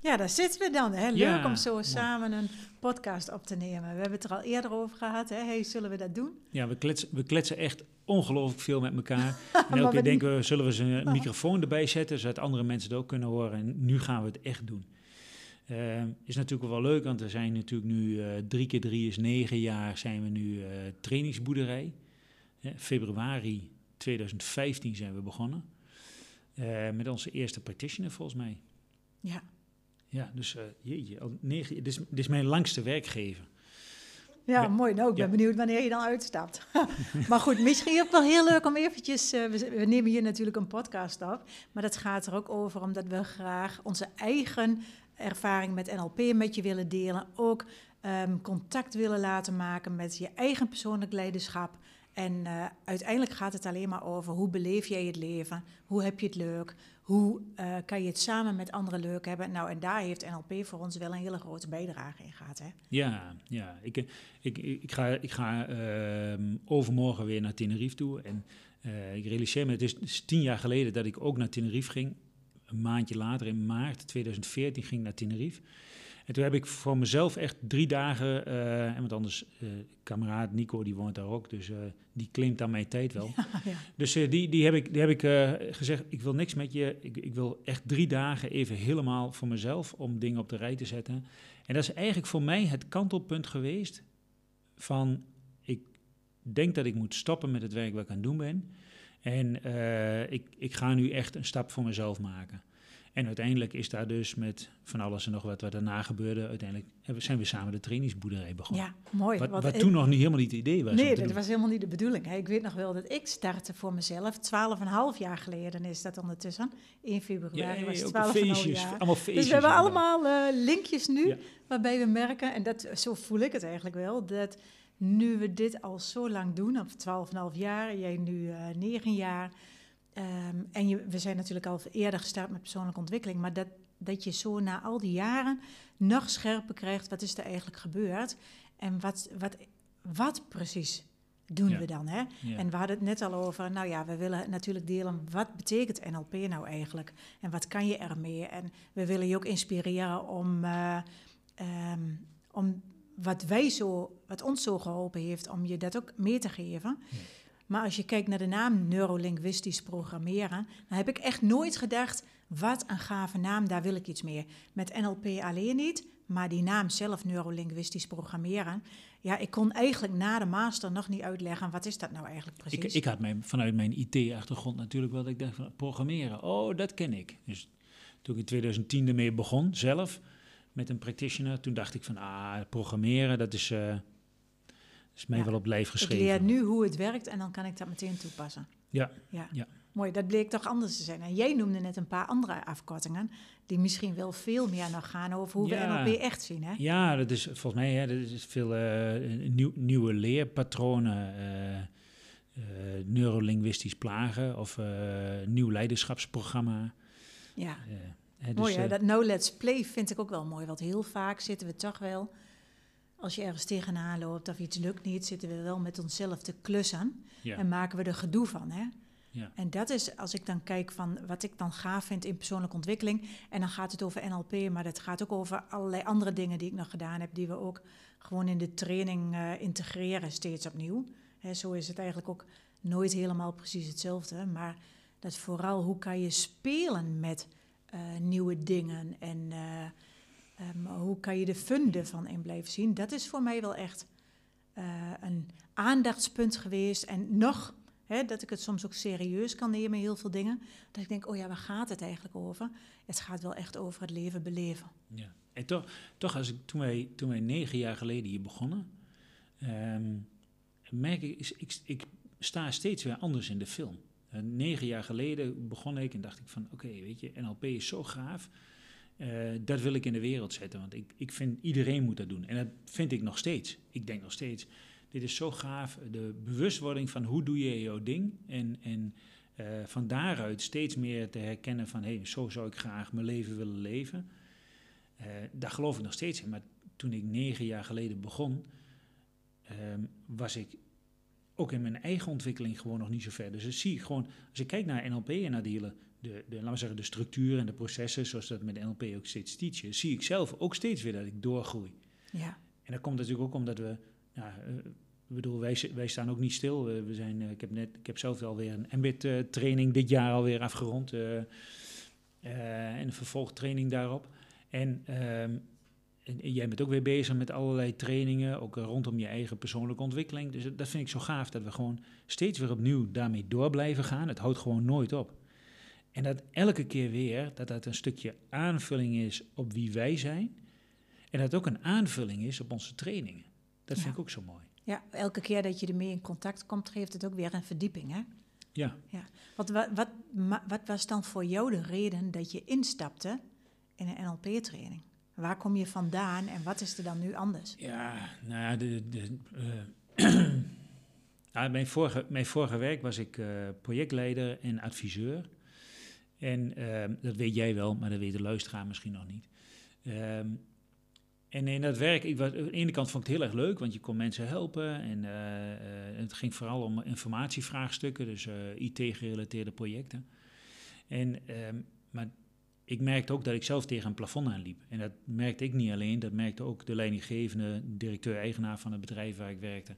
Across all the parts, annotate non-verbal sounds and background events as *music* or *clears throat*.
Ja, daar zitten we dan. Hè? Leuk Ja, om zo mooi. samen een podcast op te nemen. We hebben het er al eerder over gehad. Hè? Hey, zullen we dat doen? Ja, we kletsen, we kletsen echt ongelooflijk veel met elkaar. *laughs* En elke keer denken we, zullen we ze een microfoon erbij zetten, zodat andere mensen het ook kunnen horen. En nu gaan we het echt doen. Eh, is natuurlijk wel leuk, want we zijn natuurlijk nu eh, drie keer drie is negen jaar zijn we nu eh, trainingsboerderij. Februari 2015 zijn we begonnen. Met onze eerste practitioner volgens mij. Ja. Ja, dus eh, jeetje, al negen, dit, is, dit is mijn langste werkgever. Ja, mooi. Nou, ik ben Ja. benieuwd wanneer je dan uitstapt. *laughs* maar goed, misschien ook wel heel leuk om eventjes... eh, we, we nemen hier natuurlijk een podcast op. Maar dat gaat er ook over omdat we graag onze eigen ervaring met NLP met je willen delen. Ook ehm, contact willen laten maken met je eigen persoonlijk leiderschap. En eh, uiteindelijk gaat het alleen maar over hoe beleef jij het leven? Hoe heb je het leuk? Hoe eh, kan je het samen met anderen leuk hebben? Nou, en daar heeft NLP voor ons wel een hele grote bijdrage in gehad. Hè? Ja, ja. Ik, ik, ik, ik ga, ik ga ehm, overmorgen weer naar Tenerife toe. En eh, ik realiseer me, het is, het is tien jaar geleden dat ik ook naar Tenerife ging. Een maandje later, in maart 2014, ging ik naar Tenerife. En toen heb ik voor mezelf echt drie dagen, eh, en want anders, eh kameraad Nico, die woont daar ook, dus eh, die claimt dan mijn tijd wel. *laughs* ja. Dus die, die heb ik, die heb ik gezegd, ik wil niks met je. Ik, ik wil echt drie dagen even helemaal voor mezelf om dingen op de rij te zetten. En dat is eigenlijk voor mij het kantelpunt geweest van, ik denk dat ik moet stoppen met het werk wat ik aan het doen ben. En ik, ik ga nu echt een stap voor mezelf maken. En uiteindelijk is daar dus met van alles en nog wat wat daarna gebeurde, uiteindelijk zijn we samen de trainingsboerderij begonnen. Ja, mooi. wat wat ik- toen nog niet helemaal niet het idee was. Nee, dat doen. was helemaal niet de bedoeling. Ik weet nog wel dat ik startte voor mezelf. Twaalf en half jaar geleden is dat ondertussen. 1 februari was Ja, het twaalf en half feestjes, jaar. allemaal feestjes. Dus we hebben allemaal eh, linkjes nu, Ja. waarbij we merken, en dat, zo voel ik het eigenlijk wel, dat nu we dit al zo lang doen, op 12,5 jaar, jij nu eh 9 jaar, ehm, en je, we zijn natuurlijk al eerder gestart met persoonlijke ontwikkeling, maar dat, dat je zo na al die jaren nog scherper krijgt, wat is er eigenlijk gebeurd en wat, wat, wat precies doen Ja. we dan, hè? Ja. En we hadden het net al over, nou ja, we willen natuurlijk delen, wat betekent NLP nou eigenlijk? En wat kan je ermee? En we willen je ook inspireren om, eh, ehm, om wat wij zo, wat ons zo geholpen heeft, om je dat ook mee te geven. Ja. Maar als je kijkt naar de naam neurolinguistisch programmeren, dan heb ik echt nooit gedacht, wat een gave naam, daar wil ik iets mee. Met NLP alleen niet, maar die naam zelf, neurolinguistisch programmeren. Ja, ik kon eigenlijk na de master nog niet uitleggen, wat is dat nou eigenlijk precies? Ik, ik had mijn, vanuit mijn IT-achtergrond natuurlijk wel dat ik dacht van programmeren, oh, dat ken ik. Dus toen ik in 2010 ermee begon, zelf, met een practitioner, toen dacht ik van, ah, programmeren, dat is, eh, is mij Ja, wel op lijf Ik geschreven. leer nu hoe het werkt en dan kan ik dat meteen toepassen. Ja, Ja. Ja. Mooi, dat bleek toch anders te zijn. En jij noemde net een paar andere afkortingen, die misschien wel veel meer nog gaan over hoe Ja. we NLP echt zien. Hè? ja, dat is volgens mij, hè, dat is veel eh, nieuw, nieuwe leerpatronen, eh, neurolinguistisch plagen of nieuw leiderschapsprogramma. Ja, hè, dus, mooi hè. Dat no let's play vind ik ook wel mooi. Want heel vaak zitten we toch wel, als je ergens tegenaan loopt of iets lukt niet, zitten we wel met onszelf te klussen. ja. En maken we er gedoe van. Hè? Ja. En dat is, als ik dan kijk van wat ik dan gaaf vind in persoonlijke ontwikkeling. En dan gaat het over NLP, maar dat gaat ook over allerlei andere dingen die ik nog gedaan heb. Die we ook gewoon in de training eh, integreren steeds opnieuw. Hè, zo is het eigenlijk ook nooit helemaal precies hetzelfde. Maar dat vooral hoe kan je spelen met eh, nieuwe dingen. En eh, ehm, hoe kan je de funden van in blijven zien. Dat is voor mij wel echt eh, een aandachtspunt geweest. En nog Hè, dat ik het soms ook serieus kan nemen, heel veel dingen. Dat ik denk, oh ja, waar gaat het eigenlijk over? Het gaat wel echt over het leven beleven. Ja. En toch, toch als ik, toen, wij, toen wij negen jaar geleden hier begonnen, ehm, merk ik, ik, ik sta steeds weer anders in de film. Eh, negen jaar geleden begon ik en dacht ik van, oké, weet je, NLP is zo gaaf. Eh, dat wil ik in de wereld zetten, want ik, ik vind iedereen moet dat doen. En dat vind ik nog steeds. Ik denk nog steeds, dit is zo gaaf. De bewustwording van hoe doe je jouw ding en, en eh, van daaruit steeds meer te herkennen van, hé, hey, zo zou ik graag mijn leven willen leven. Eh, daar geloof ik nog steeds in. Maar toen ik negen jaar geleden begon, ehm, was ik ook in mijn eigen ontwikkeling gewoon nog niet zo ver. Dus dat zie ik gewoon, als ik kijk naar NLP en naar de de, de, laten we zeggen, de structuur en de processen, zoals dat met NLP ook steeds teachen, zie ik zelf ook steeds weer dat ik doorgroei. Ja. En dat komt natuurlijk ook omdat we, ja, uh, ik bedoel, wij, wij staan ook niet stil. We, we zijn, uh, ik, heb net, ik heb zelf alweer een MBIT-training dit jaar alweer afgerond. Uh, en een vervolgtraining daarop. En, ehm, en, jij bent ook weer bezig met allerlei trainingen, ook rondom je eigen persoonlijke ontwikkeling. Dus dat vind ik zo gaaf, dat we gewoon steeds weer opnieuw daarmee door blijven gaan. Het houdt gewoon nooit op. En dat elke keer weer, dat dat een stukje aanvulling is op wie wij zijn. En dat het ook een aanvulling is op onze trainingen. Dat vind Ja. ik ook zo mooi. ja, elke keer dat je ermee in contact komt, geeft het ook weer een verdieping, hè? Ja, Ja. Wat, wat, wat, was dan voor jou de reden dat je instapte in een NLP-training? Waar kom je vandaan en wat is er dan nu anders? ja nou ja, de, de, eh, ja, *clears throat* mijn, vorige, mijn vorige werk was ik eh, projectleider en adviseur. En ehm, dat weet jij wel, maar dat weet de luisteraar misschien nog niet. Ehm, en in dat werk, ik was, aan de ene kant vond ik het heel erg leuk, want je kon mensen helpen. En eh, eh, het ging vooral om informatievraagstukken, dus eh, IT-gerelateerde projecten. En, ehm, maar ik merkte ook dat ik zelf tegen een plafond aanliep. En dat merkte ik niet alleen, dat merkte ook de leidinggevende directeur-eigenaar van het bedrijf waar ik werkte.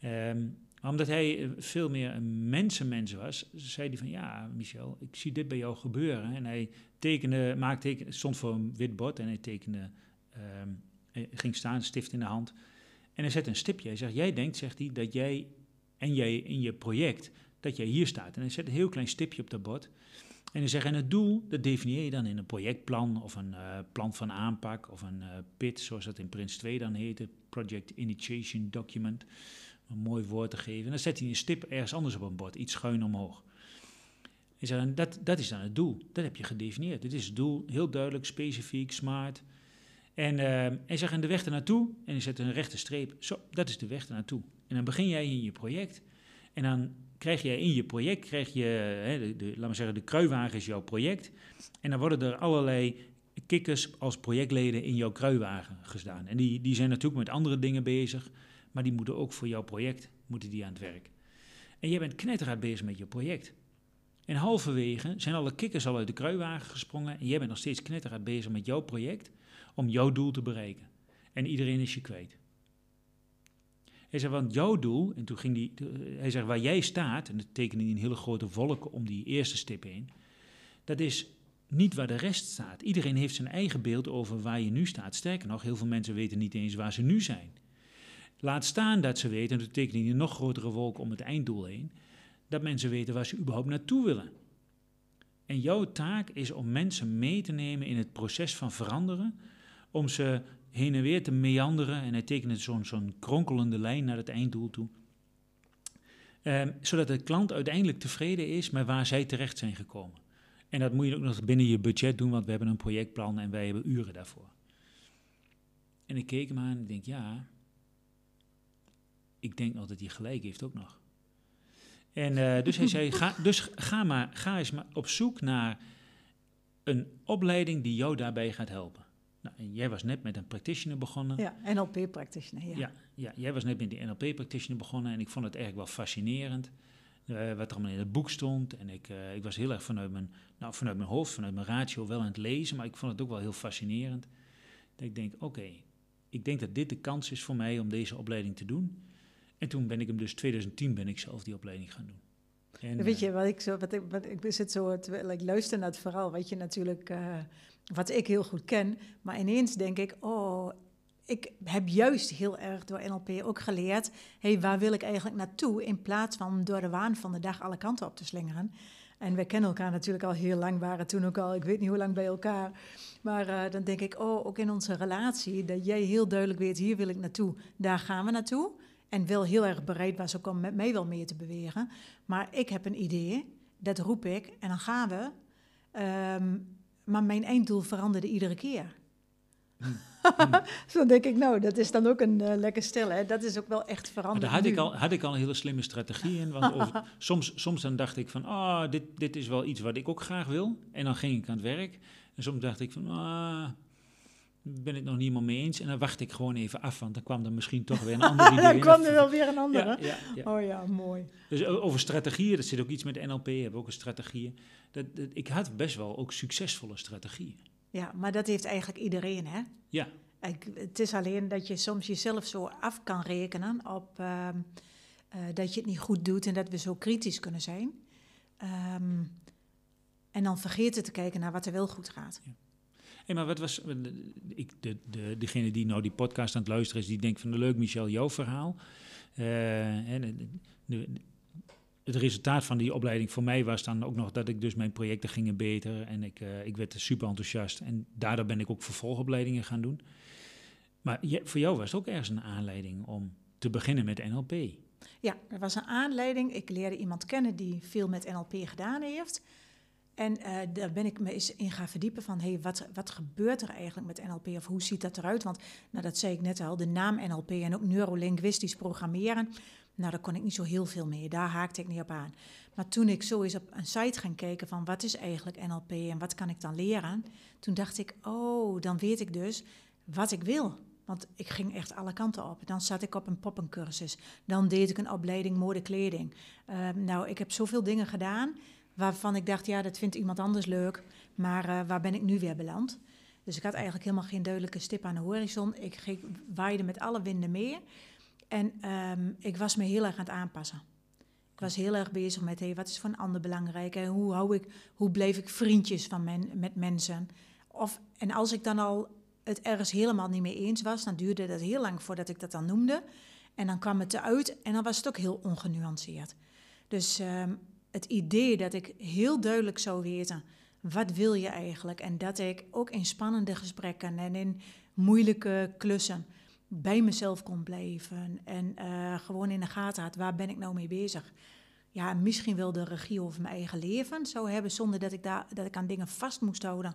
Ehm, maar omdat hij eh, veel meer een mensenmens was, zei hij van ja, Michel, ik zie dit bij jou gebeuren. En hij tekende, maakte, stond voor een wit bord en hij tekende, ehm, ging staan, stift in de hand. En hij zette een stipje. Hij zegt, jij denkt, zegt hij, dat jij en jij in je project, dat jij hier staat. En hij zet een heel klein stipje op dat bord. En hij zegt, en het doel, dat definieer je dan in een projectplan of een eh, plan van aanpak of een eh, PIT, zoals dat in Prins 2 dan heette, Project Initiation Document, een mooi woord te geven. En dan zet hij een stip ergens anders op een bord, iets schuin omhoog. Hij zegt, en dat, dat is dan het doel, dat heb je gedefinieerd. Dit is het doel, heel duidelijk, specifiek, smart. En eh, hij zegt, en de weg ernaartoe, en hij zet een rechte streep, zo, dat is de weg ernaartoe. En dan begin jij in je project, en dan krijg je in je project, krijg je, hè, de, de, laat maar zeggen, de kruiwagen is jouw project. En dan worden er allerlei kikkers als projectleden in jouw kruiwagen gestaan. En die, die zijn natuurlijk met andere dingen bezig, maar die moeten ook voor jouw project moeten die aan het werk. En jij bent knetterhard bezig met je project. En halverwege zijn alle kikkers al uit de kruiwagen gesprongen en jij bent nog steeds knetterhard bezig met jouw project om jouw doel te bereiken. En iedereen is je kwijt. Hij zei, want jouw doel, en toen ging die, hij zegt, waar jij staat, en dat tekende hij een hele grote wolk om die eerste stip heen, dat is niet waar de rest staat. Iedereen heeft zijn eigen beeld over waar je nu staat. Sterker nog, heel veel mensen weten niet eens waar ze nu zijn. Laat staan dat ze weten, en toen tekende hij een nog grotere wolk om het einddoel heen, dat mensen weten waar ze überhaupt naartoe willen. En jouw taak is om mensen mee te nemen in het proces van veranderen, om ze heen en weer te meanderen. En hij tekent zo'n zo'n kronkelende lijn naar het einddoel toe. Ehm, zodat de klant uiteindelijk tevreden is met waar zij terecht zijn gekomen. En dat moet je ook nog binnen je budget doen, want we hebben een projectplan en wij hebben uren daarvoor. En ik keek hem aan en ik denk, ja, ik denk nog dat hij gelijk heeft ook nog. En uh, dus hij zei, ga, dus ga, maar, ga eens maar op zoek naar een opleiding die jou daarbij gaat helpen. Nou, en jij was net met een practitioner begonnen. Ja, NLP-practitioner, ja. ja. Ja, jij was net met die NLP-practitioner begonnen en ik vond het eigenlijk wel fascinerend. Uh, wat er allemaal in het boek stond. En ik, uh, ik was heel erg vanuit mijn, nou, vanuit mijn hoofd, vanuit mijn ratio wel aan het lezen, maar ik vond het ook wel heel fascinerend. Dat ik denk, oké, okay, ik denk dat dit de kans is voor mij om deze opleiding te doen. En toen ben ik hem dus, 2010 ben ik zelf die opleiding gaan doen. En, Weet je, wat ik zo, wat ik, wat ik zit zo, ik luister naar het verhaal, wat je natuurlijk, uh, wat ik heel goed ken, maar ineens denk ik, oh, ik heb juist heel erg door NLP ook geleerd, hey, waar wil ik eigenlijk naartoe, in plaats van door de waan van de dag alle kanten op te slingeren. En we kennen elkaar natuurlijk al heel lang, waren toen ook al, ik weet niet hoe lang bij elkaar. Maar uh, dan denk ik, oh, ook in onze relatie, dat jij heel duidelijk weet, hier wil ik naartoe, daar gaan we naartoe. En wel heel erg bereid was ook om met mij wel mee te bewegen. Maar ik heb een idee, dat roep ik en dan gaan we. Um, maar mijn einddoel veranderde iedere keer. *laughs* Zo denk ik, nou, dat is dan ook een uh, lekker stil. Hè? Dat is ook wel echt veranderd. Daar had ik, al, had ik al een hele slimme strategie in. Want over, *laughs* soms, soms dan dacht ik van, ah, oh, dit, dit is wel iets wat ik ook graag wil. En dan ging ik aan het werk. En soms dacht ik van, ah, ben ik nog niet helemaal mee eens. En dan wacht ik gewoon even af, want dan kwam er misschien toch weer een *laughs* ander idee. dan kwam er wel weer een andere. Ja, ja, ja. Oh ja, mooi. Dus over strategieën, dat zit ook iets met NLP, hebben ook een strategieën. Dat, dat, ik had best wel ook succesvolle strategieën. Ja, maar dat heeft eigenlijk iedereen, hè? Ja. Ik, het is alleen dat je soms jezelf zo af kan rekenen op ehm, eh, dat je het niet goed doet en dat we zo kritisch kunnen zijn. Ehm, en dan vergeten te kijken naar wat er wel goed gaat. Ja. Hey, maar wat was, ik, de, de, degene die nou die podcast aan het luisteren is, die denkt van leuk Michel, jouw verhaal. Uh, de, de, het resultaat van die opleiding voor mij was dan ook nog dat ik dus mijn projecten gingen beter en ik, uh, ik werd super enthousiast. En daardoor ben ik ook vervolgopleidingen gaan doen. Maar je, voor jou was het ook ergens een aanleiding om te beginnen met NLP. Ja, er was een aanleiding. Ik leerde iemand kennen die veel met NLP gedaan heeft. En uh, daar ben ik me eens in gaan verdiepen van, hey, wat, wat gebeurt er eigenlijk met NLP of hoe ziet dat eruit? Want, nou, dat zei ik net al, de naam NLP en ook neurolinguistisch programmeren, nou, daar kon ik niet zo heel veel mee. Daar haakte ik niet op aan. Maar toen ik zo eens op een site ging kijken van, wat is eigenlijk NLP en wat kan ik dan leren? Toen dacht ik, oh, dan weet ik dus wat ik wil. Want ik ging echt alle kanten op. Dan zat ik op een poppencursus. Dan deed ik een opleiding modekleding. Uh, nou, ik heb zoveel dingen gedaan waarvan ik dacht, ja, dat vindt iemand anders leuk, maar uh, waar ben ik nu weer beland? Dus ik had eigenlijk helemaal geen duidelijke stip aan de horizon. Ik ging, waaide met alle winden mee. En um, ik was me heel erg aan het aanpassen. Ik was heel erg bezig met, hey, wat is voor een ander belangrijk? En hoe, hou ik, hoe bleef ik vriendjes van men, met mensen? Of, en als ik dan al het ergens helemaal niet mee eens was, dan duurde dat heel lang voordat ik dat dan noemde. En dan kwam het eruit en dan was het ook heel ongenuanceerd. Dus um, het idee dat ik heel duidelijk zou weten, wat wil je eigenlijk? En dat ik ook in spannende gesprekken en in moeilijke klussen bij mezelf kon blijven. En uh, gewoon in de gaten had, waar ben ik nou mee bezig? Ja, misschien wel de regie over mijn eigen leven zou hebben, zonder dat ik, daar, dat ik aan dingen vast moest houden.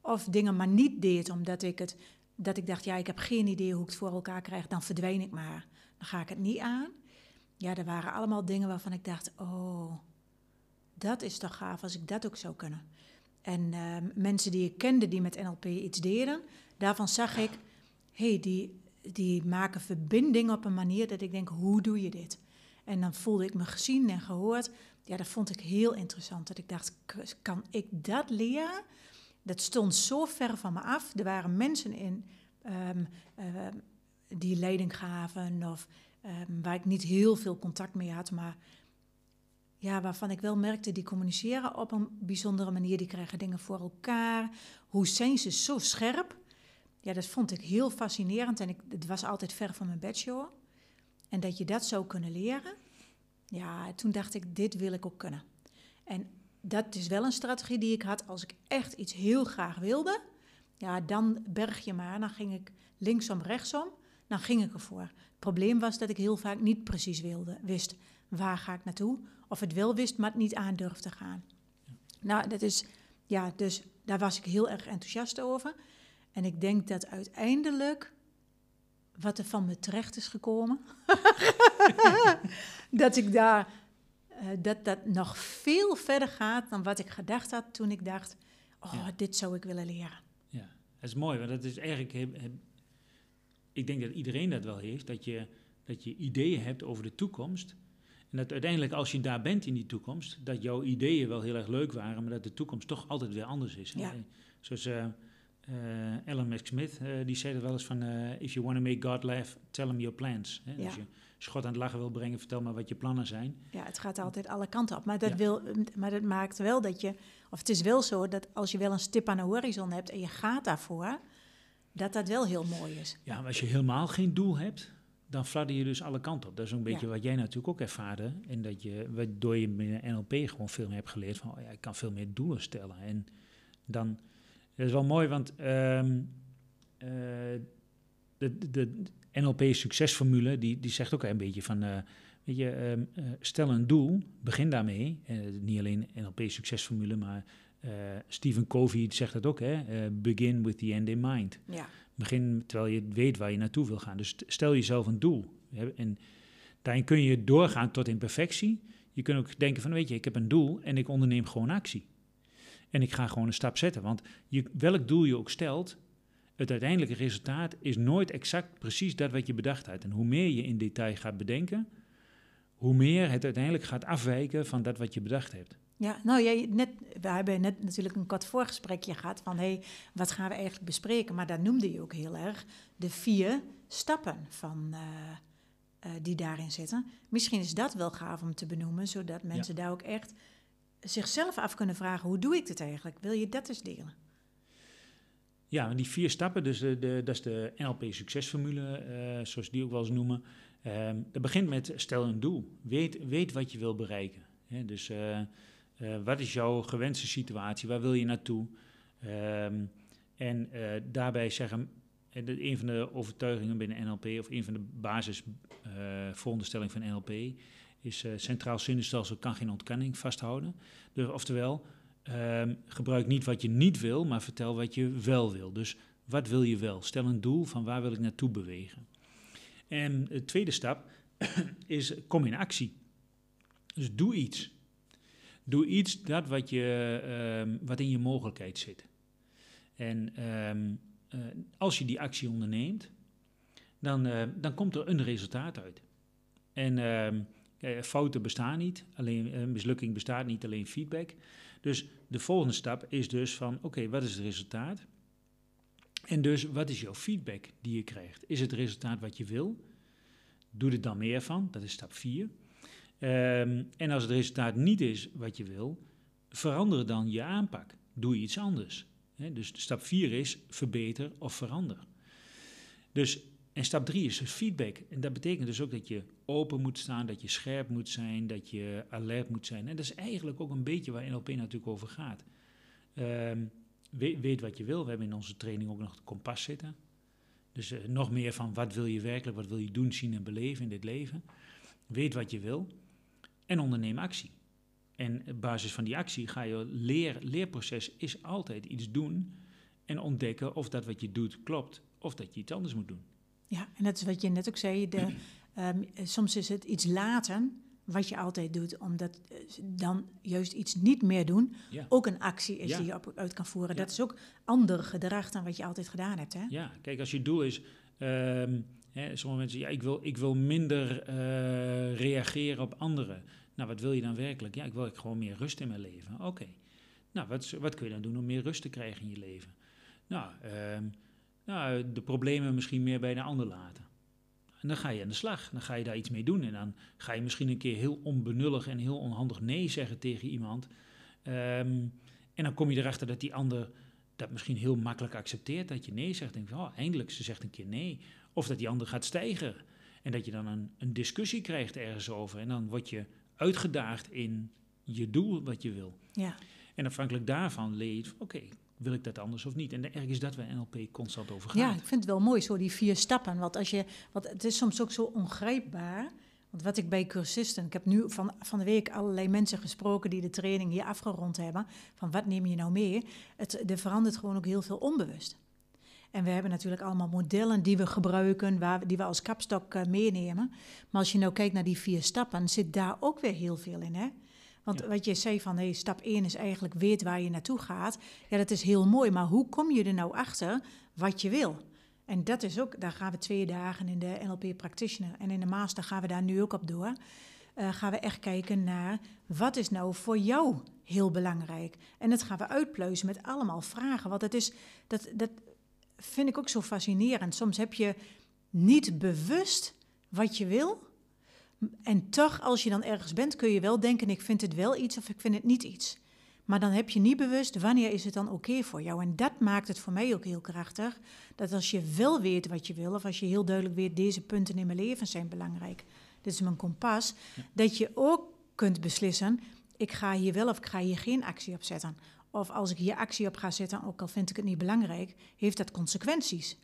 Of dingen maar niet deed, omdat ik het dat ik dacht, ja, ik heb geen idee hoe ik het voor elkaar krijg, dan verdwijn ik maar. Dan ga ik het niet aan. Ja, er waren allemaal dingen waarvan ik dacht, oh, dat is toch gaaf als ik dat ook zou kunnen. En uh, mensen die ik kende die met NLP iets deden, daarvan zag ik, hey, die, die maken verbinding op een manier dat ik denk, hoe doe je dit? En dan voelde ik me gezien en gehoord. Ja, dat vond ik heel interessant. Dat ik dacht, kan ik dat leren? Dat stond zo ver van me af. Er waren mensen in um, uh, die leiding gaven of waar ik niet heel veel contact mee had, maar ja, waarvan ik wel merkte, die communiceren op een bijzondere manier. Die krijgen dingen voor elkaar. Hoe zijn ze zo scherp? Ja, dat vond ik heel fascinerend. En ik, het was altijd ver van mijn bedshow. En dat je dat zou kunnen leren. Ja, toen dacht ik, dit wil ik ook kunnen. En dat is wel een strategie die ik had als ik echt iets heel graag wilde. Ja, dan berg je maar. Dan ging ik linksom, rechtsom. Dan ging ik ervoor. Het probleem was dat ik heel vaak niet precies wilde, wist waar ga ik naartoe of het wel wist, maar het niet aan durfde gaan. Nou, dat is, ja, dus daar was ik heel erg enthousiast over. En ik denk dat uiteindelijk, wat er van me terecht is gekomen, *laughs* dat ik daar, uh, dat dat nog veel verder gaat dan wat ik gedacht had toen ik dacht, oh, ja. dit zou ik willen leren. Ja, dat is mooi, want dat is eigenlijk, ik denk dat iedereen dat wel heeft, dat je, dat je ideeën hebt over de toekomst en dat uiteindelijk, als je daar bent in die toekomst, dat jouw ideeën wel heel erg leuk waren, maar dat de toekomst toch altijd weer anders is. Ja. Zoals uh, uh, Ellen McSmith, uh, die zei er wel eens van, if you want to make God laugh, tell him your plans. Hè? Ja. Als je schot aan het lachen wil brengen, vertel maar wat je plannen zijn. Ja, het gaat altijd alle kanten op. Maar dat, ja. wil, maar dat maakt wel dat je, of het is wel zo dat als je wel een stip aan de horizon hebt en je gaat daarvoor, dat dat wel heel mooi is. Ja, maar als je helemaal geen doel hebt, dan fladder je dus alle kanten op. Dat is een beetje ja. wat jij natuurlijk ook ervaarde. En dat je, waardoor je met NLP gewoon veel meer hebt geleerd van, oh ja, ik kan veel meer doelen stellen. En dan, dat is wel mooi, want um, uh, de, de, de NLP-succesformule, die, die zegt ook een beetje van, uh, weet je, um, uh, stel een doel, begin daarmee. niet alleen NLP-succesformule, maar Stephen Covey zegt dat ook, hè, begin with the end in mind. Ja. Begin terwijl je weet waar je naartoe wil gaan. Dus stel jezelf een doel. En daarin kun je doorgaan tot in perfectie. Je kunt ook denken van, weet je, ik heb een doel en ik onderneem gewoon actie. En ik ga gewoon een stap zetten. Want je, welk doel je ook stelt, het uiteindelijke resultaat is nooit exact precies dat wat je bedacht hebt. En hoe meer je in detail gaat bedenken, hoe meer het uiteindelijk gaat afwijken van dat wat je bedacht hebt. Ja, nou jij, net, we hebben net natuurlijk een kort voorgesprekje gehad van hé, hey, wat gaan we eigenlijk bespreken? Maar daar noemde je ook heel erg de vier stappen van, uh, uh, die daarin zitten. Misschien is dat wel gaaf om te benoemen, zodat mensen daar ook echt zichzelf af kunnen vragen: hoe doe ik dit eigenlijk? Wil je dat eens delen? Ja, die vier stappen, dus de, de, dat is de NLP-succesformule, uh, zoals die ook wel eens noemen. Um, dat begint met stel een doel. Weet, weet wat je wil bereiken. Dus uh, uh, wat is jouw gewenste situatie? Waar wil je naartoe? Um, en daarbij zeggen, een van de overtuigingen binnen NLP, of een van de basisveronderstellingen van NLP, is centraal zenuwstelsel kan geen ontkenning vasthouden. Dus oftewel, Um, gebruik niet wat je niet wil, maar vertel wat je wel wil. Dus wat wil je wel? Stel een doel van waar wil ik naartoe bewegen. En de tweede stap *coughs* is kom in actie. Dus doe iets. Doe iets dat wat, je, um, wat in je mogelijkheid zit. En um, uh, als je die actie onderneemt, dan, uh, dan komt er een resultaat uit. En uh, fouten bestaan niet, alleen mislukking bestaat niet, alleen feedback. Dus de volgende stap is dus van, oké, wat is het resultaat? En dus, wat is jouw feedback die je krijgt? Is het resultaat wat je wil? Doe er dan meer van, dat is stap 4. Um, en als het resultaat niet is wat je wil, verander dan je aanpak. Doe iets anders. Dus stap 4 is verbeter of verander. Dus en stap drie is dus feedback. En dat betekent dus ook dat je open moet staan, dat je scherp moet zijn, dat je alert moet zijn. En dat is eigenlijk ook een beetje waar NLP natuurlijk over gaat. Um, weet, wat je wil. We hebben in onze training ook nog de kompas zitten. Dus uh, nog meer van wat wil je werkelijk, wat wil je doen, zien en beleven in dit leven. Weet wat je wil en onderneem actie. En op basis van die actie ga je leer, leerproces is altijd iets doen en ontdekken of dat wat je doet klopt of dat je iets anders moet doen. Ja, en dat is wat je net ook zei. De, um, *clears throat* soms is het iets laten wat je altijd doet, omdat eh, dan juist iets niet meer doen ja. ook een actie is ja. die je op, uit kan voeren. Ja. Dat is ook ander gedrag dan wat je altijd gedaan hebt. Hè? Ja, kijk, als je doel is. Um, hè, sommige mensen, ja, ik wil, ik wil minder uh, reageren op anderen. Nou, wat wil je dan werkelijk? Ja, ik wil gewoon meer rust in mijn leven. Oké. Nou, wat, wat kun je dan doen om meer rust te krijgen in je leven? Nou, um, nou, de problemen misschien meer bij de ander laten. En dan ga je aan de slag, dan ga je daar iets mee doen. En dan ga je misschien een keer heel onbenullig en heel onhandig nee zeggen tegen iemand. Um, en dan kom je erachter dat die ander dat misschien heel makkelijk accepteert, dat je nee zegt. Denk oh, eindelijk, ze zegt een keer nee. Of dat die ander gaat stijgen. En dat je dan een, een discussie krijgt ergens over. En dan word je uitgedaagd in je doel wat je wil. Ja. En afhankelijk daarvan leer je, oké, okay, wil ik dat anders of niet? En eigenlijk is dat waar NLP constant over gaat. Ja, ik vind het wel mooi, zo die vier stappen. Want, als je, want het is soms ook zo ongrijpbaar. Want wat ik bij cursisten, ik heb nu van, van de week allerlei mensen gesproken die de training hier afgerond hebben. Van wat neem je nou mee? Het, er verandert gewoon ook heel veel onbewust. En we hebben natuurlijk allemaal modellen die we gebruiken, waar, die we als kapstok uh, meenemen. Maar als je nou kijkt naar die vier stappen, zit daar ook weer heel veel in. Hè? Want ja. wat je zei van hey, stap 1 is eigenlijk weet waar je naartoe gaat. Ja, dat is heel mooi, maar hoe kom je er nou achter wat je wil? En dat is ook, daar gaan we twee dagen in de NLP Practitioner en in de Master gaan we daar nu ook op door. Uh, gaan we echt kijken naar wat is nou voor jou heel belangrijk. En dat gaan we uitpluizen met allemaal vragen. Want dat, is, dat, dat vind ik ook zo fascinerend. Soms heb je niet bewust wat je wil, en toch, als je dan ergens bent, kun je wel denken: ik vind het wel iets of ik vind het niet iets. Maar dan heb je niet bewust wanneer is het dan oké okay voor jou. En dat maakt het voor mij ook heel krachtig. Dat als je wel weet wat je wil, of als je heel duidelijk weet, deze punten in mijn leven zijn belangrijk. Dit is mijn kompas. Ja. Dat je ook kunt beslissen, ik ga hier wel of ik ga hier geen actie op zetten. Of als ik hier actie op ga zetten, ook al vind ik het niet belangrijk, heeft dat consequenties.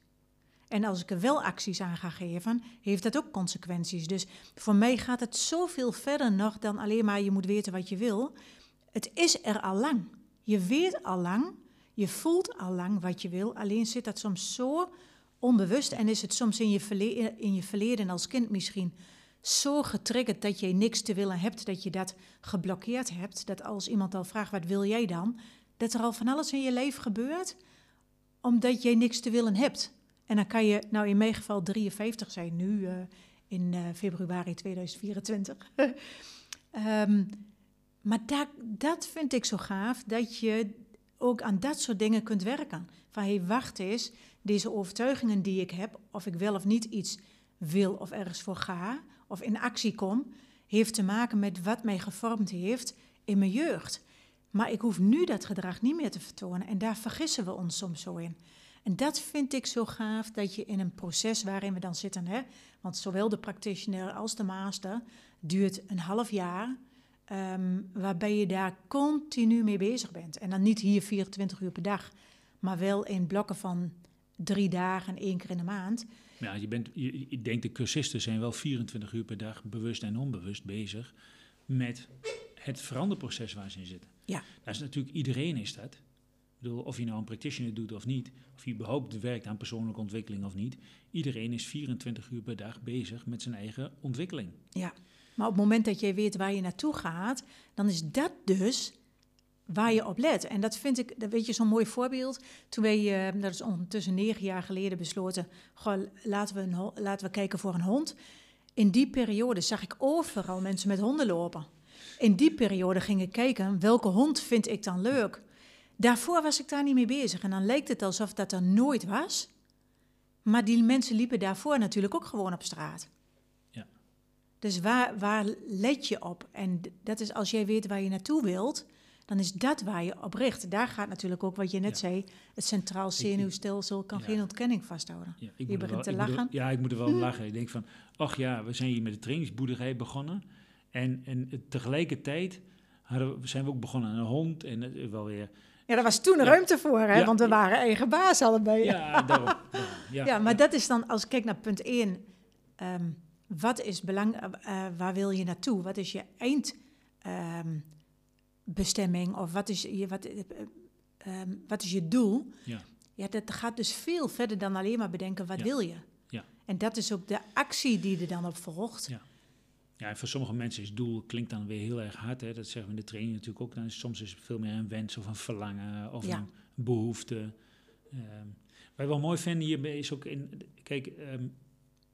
En als ik er wel acties aan ga geven, heeft dat ook consequenties. Dus voor mij gaat het zoveel verder nog dan alleen maar je moet weten wat je wil. Het is er al lang. Je weet al lang, je voelt al lang wat je wil. Alleen zit dat soms zo onbewust en is het soms in je verleden, in je verleden als kind misschien zo getriggerd dat je niks te willen hebt, dat je dat geblokkeerd hebt. Dat als iemand al vraagt, wat wil jij dan? Dat er al van alles in je leven gebeurt omdat jij niks te willen hebt. En dan kan je, nou in mijn geval 53 zijn nu, eh, in uh, februari 2024. um, *laughs* maar dat, dat vind ik zo gaaf, dat je ook aan dat soort dingen kunt werken. Van, hé, hey, wacht eens, deze overtuigingen die ik heb, of ik wel of niet iets wil of ergens voor ga, of in actie kom, heeft te maken met wat mij gevormd heeft in mijn jeugd. Maar ik hoef nu dat gedrag niet meer te vertonen en daar vergissen we ons soms zo in. En dat vind ik zo gaaf, dat je in een proces waarin we dan zitten, hè, want zowel de practitioner als de master duurt een half jaar, um, waarbij je daar continu mee bezig bent. En dan niet hier 24 uur per dag, maar wel in blokken van drie dagen, één keer in de maand. Ja, je bent, ik denk de cursisten zijn wel 24 uur per dag bewust en onbewust bezig met het veranderproces waar ze in zitten. Ja. Dat is natuurlijk, iedereen is dat. Ik bedoel, of je nou een practitioner doet of niet, of je überhaupt werkt aan persoonlijke ontwikkeling of niet. Iedereen is 24 uur per dag bezig met zijn eigen ontwikkeling. Ja, maar op het moment dat jij weet waar je naartoe gaat, dan is dat dus waar je op let. En dat vind ik, dat weet je, zo'n mooi voorbeeld. Toen wij, uh, dat is ondertussen negen jaar geleden, besloten, goh, laten, we een, laten we kijken voor een hond. In die periode zag ik overal mensen met honden lopen. In die periode ging ik kijken, welke hond vind ik dan leuk? Daarvoor was ik daar niet mee bezig. En dan leek het alsof dat er nooit was. Maar die mensen liepen daarvoor natuurlijk ook gewoon op straat. Ja. Dus waar, waar let je op? En dat is als jij weet waar je naartoe wilt, dan is dat waar je op richt. Daar gaat natuurlijk ook wat je net zei, het centraal zenuwstelsel kan geen ontkenning vasthouden. Ja, je begint te lachen. ja, ik moet er wel *laughs* lachen. Ik denk van, ach ja, we zijn hier met de trainingsboerderij begonnen. En, en tegelijkertijd hadden we, zijn we ook begonnen aan een hond en wel weer... Ja, daar was toen ja. ruimte voor, hè? want we waren eigen baas allebei. Ja, *laughs* daarom. Ja, ja, maar dat is dan, als ik kijk naar punt 1, ehm, wat is belang, uh, waar wil je naartoe? Wat is je eind... Um, bestemming of wat is je, wat, uh, wat is je doel? Ja. ja, dat gaat dus veel verder dan alleen maar bedenken wat wil je. Ja. En dat is ook de actie die er dan op volgt. Ja. Ja, en voor sommige mensen is doel klinkt dan weer heel erg hard. Hè? Dat zeggen we in de training natuurlijk ook. Dan is, soms is het veel meer een wens of een verlangen of een behoefte. Um, wat ik wel mooi vinden hierbij is ook in. Kijk, um,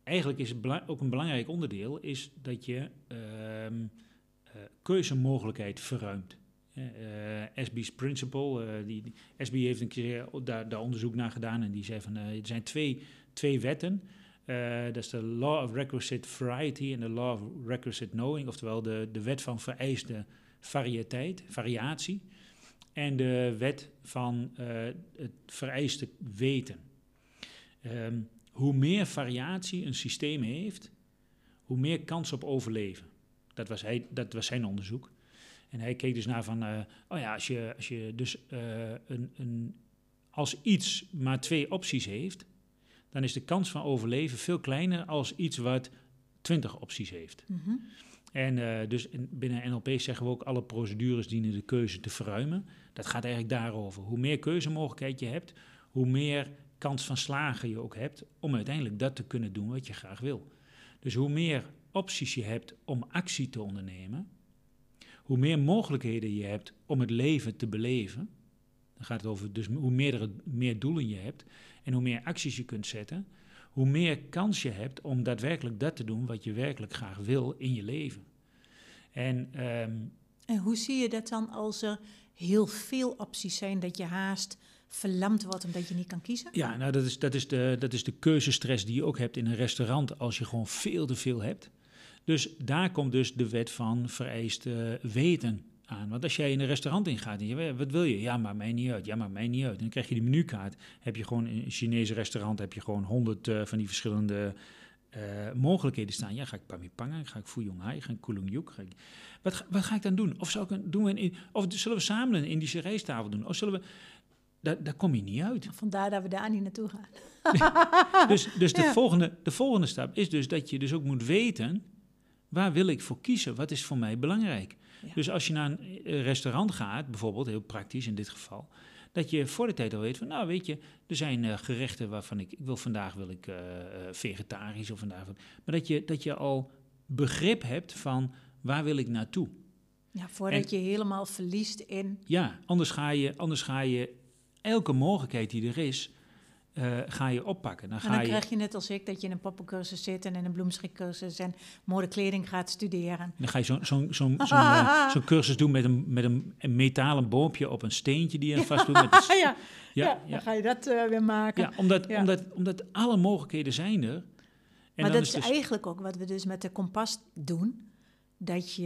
eigenlijk is het ook een belangrijk onderdeel is dat je um, uh, keuzemogelijkheid verruimt. Uh, SB's principle, uh, die, die, SB heeft een keer daar, daar, onderzoek naar gedaan en die zei van er zijn twee, twee wetten. Dat is de law of requisite variety en de law of requisite knowing, oftewel de, de wet van vereiste variëteit, variatie. En de wet van het vereiste weten. Um, hoe meer variatie een systeem heeft, hoe meer kans op overleven. Dat was, hij, dat was zijn onderzoek. En hij keek dus naar van, uh, oh ja, als je, als je dus een, een, als iets maar twee opties heeft, dan is de kans van overleven veel kleiner als iets wat twintig opties heeft. Mm -hmm. En uh, dus in, binnen NLP zeggen we ook alle procedures dienen de keuze te verruimen. Dat gaat eigenlijk daarover. Hoe meer keuzemogelijkheid je hebt, hoe meer kans van slagen je ook hebt om uiteindelijk dat te kunnen doen wat je graag wil. Dus hoe meer opties je hebt om actie te ondernemen, hoe meer mogelijkheden je hebt om het leven te beleven, dan gaat het over dus hoe meer, meer doelen je hebt en hoe meer acties je kunt zetten, hoe meer kans je hebt om daadwerkelijk dat te doen wat je werkelijk graag wil in je leven. En, um, en hoe zie je dat dan als er heel veel opties zijn dat je haast verlamd wordt omdat je niet kan kiezen? Ja, nou dat is, dat is, de, dat is de keuzestress die je ook hebt in een restaurant als je gewoon veel te veel hebt. Dus daar komt dus de wet van vereist weten aan. Want als jij in een restaurant ingaat en je wat wil je? Ja, maar mij niet uit. Ja, maar mij niet uit. En dan krijg je die menukaart. Heb je gewoon in een Chinese restaurant heb je gewoon honderd uh, van die verschillende uh, mogelijkheden staan. Ja, ga ik Pamipanga, ga ik Fuyong Hai, ga ik Kulung Ga ik... Wat, wat ga ik dan doen? Of, zou ik een, doen we een, of zullen we samen een Indische rijsttafel doen? Of zullen we... Daar, daar kom je niet uit. Vandaar dat we daar niet naartoe gaan. *laughs* dus dus de, ja. volgende, de volgende stap is dus dat je dus ook moet weten Waar wil ik voor kiezen? Wat is voor mij belangrijk? Ja. Dus als je naar een eh, restaurant gaat, bijvoorbeeld, heel praktisch in dit geval, dat je voor de tijd al weet van, nou weet je, er zijn uh, gerechten waarvan ik, ik wil vandaag wil ik uh, vegetarisch of vandaag, maar dat je, dat je al begrip hebt van waar wil ik naartoe. Ja, voordat en, je helemaal verliest in. Ja, anders ga je, anders ga je elke mogelijkheid die er is, eh, ga je oppakken. Dan, En ga dan je, krijg je net als ik dat je in een poppencursus zit en in een bloemschikcursus en modekleding gaat studeren. dan ga je zo'n zo'n zo'n *laughs* zo'n, eh, cursus doen met, een, met een, een metalen boompje op een steentje die je er *laughs* vast doet. Met een s- ja, ja, ja, dan ga je dat eh, weer maken. ja, omdat. Omdat, omdat alle mogelijkheden zijn er. En maar dan dat is, dus- eigenlijk ook wat we dus met de kompas doen. Dat je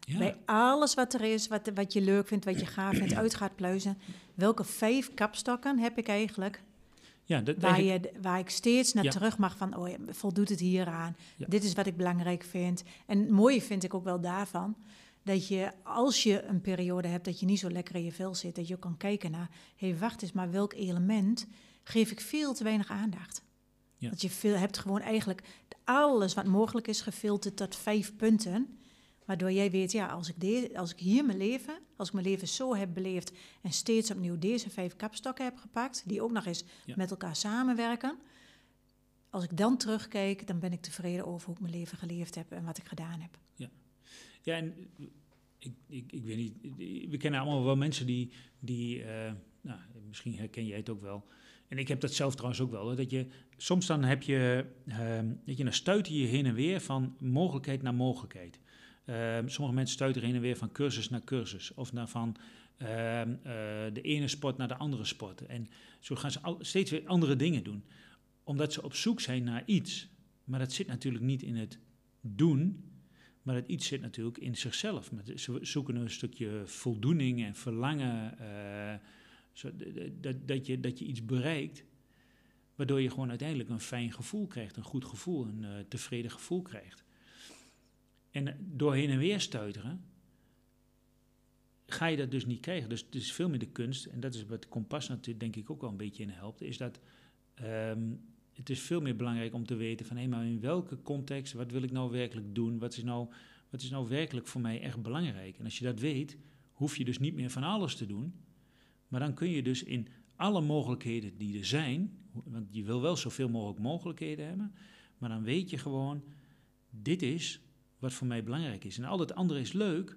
ja, bij alles wat er is, wat, wat je leuk vindt, wat je gaaf vindt, *clears throat* uit gaat pluizen. Welke vijf kapstokken heb ik eigenlijk ja, dat, waar, je, waar ik steeds naar Ja. terug mag van, oh voldoet het hieraan? Ja. Dit is wat ik belangrijk vind. En het mooie vind ik ook wel daarvan, dat je als je een periode hebt dat je niet zo lekker in je vel zit, dat je ook kan kijken naar, hé hey, wacht eens, maar welk element geef ik veel te weinig aandacht? Ja. Dat je veel, hebt gewoon eigenlijk alles wat mogelijk is gefilterd tot vijf punten. Waardoor jij weet, ja, als ik, als ik hier mijn leven, als ik mijn leven zo heb beleefd en steeds opnieuw deze vijf kapstokken heb gepakt, die ook nog eens Ja. met elkaar samenwerken. Als ik dan terugkijk, dan ben ik tevreden over hoe ik mijn leven geleefd heb en wat ik gedaan heb. Ja, en ik, ik, ik weet niet, we kennen allemaal wel mensen die, die eh, nou, misschien herken jij het ook wel. En ik heb dat zelf trouwens ook wel, dat je, soms dan heb je, ehm, dat je, dan stuit je heen en weer van mogelijkheid naar mogelijkheid. Ehm, sommige mensen stuiten heen en weer van cursus naar cursus, of naar van ehm, eh, de ene sport naar de andere sport. En zo gaan ze steeds weer andere dingen doen, omdat ze op zoek zijn naar iets. Maar dat zit natuurlijk niet in het doen, maar dat iets zit natuurlijk in zichzelf. Ze zoeken een stukje voldoening en verlangen. eh, zo, dat, dat, je, dat je iets bereikt. Waardoor je gewoon uiteindelijk een fijn gevoel krijgt. Een goed gevoel, een eh, tevreden gevoel krijgt. En door heen en weer stuiteren. Ga je dat dus niet krijgen. Dus het is veel meer de kunst. En dat is wat kompas natuurlijk denk ik ook wel een beetje in helpt. Is dat ehm, het is veel meer belangrijk om te weten van hé, maar in welke context, wat wil ik nou werkelijk doen? Wat is nou, wat is nou werkelijk voor mij echt belangrijk? En als je dat weet, hoef je dus niet meer van alles te doen. Maar dan kun je dus in alle mogelijkheden die er zijn, want je wil wel zoveel mogelijk mogelijkheden hebben, maar dan weet je gewoon, dit is wat voor mij belangrijk is. En al het andere is leuk,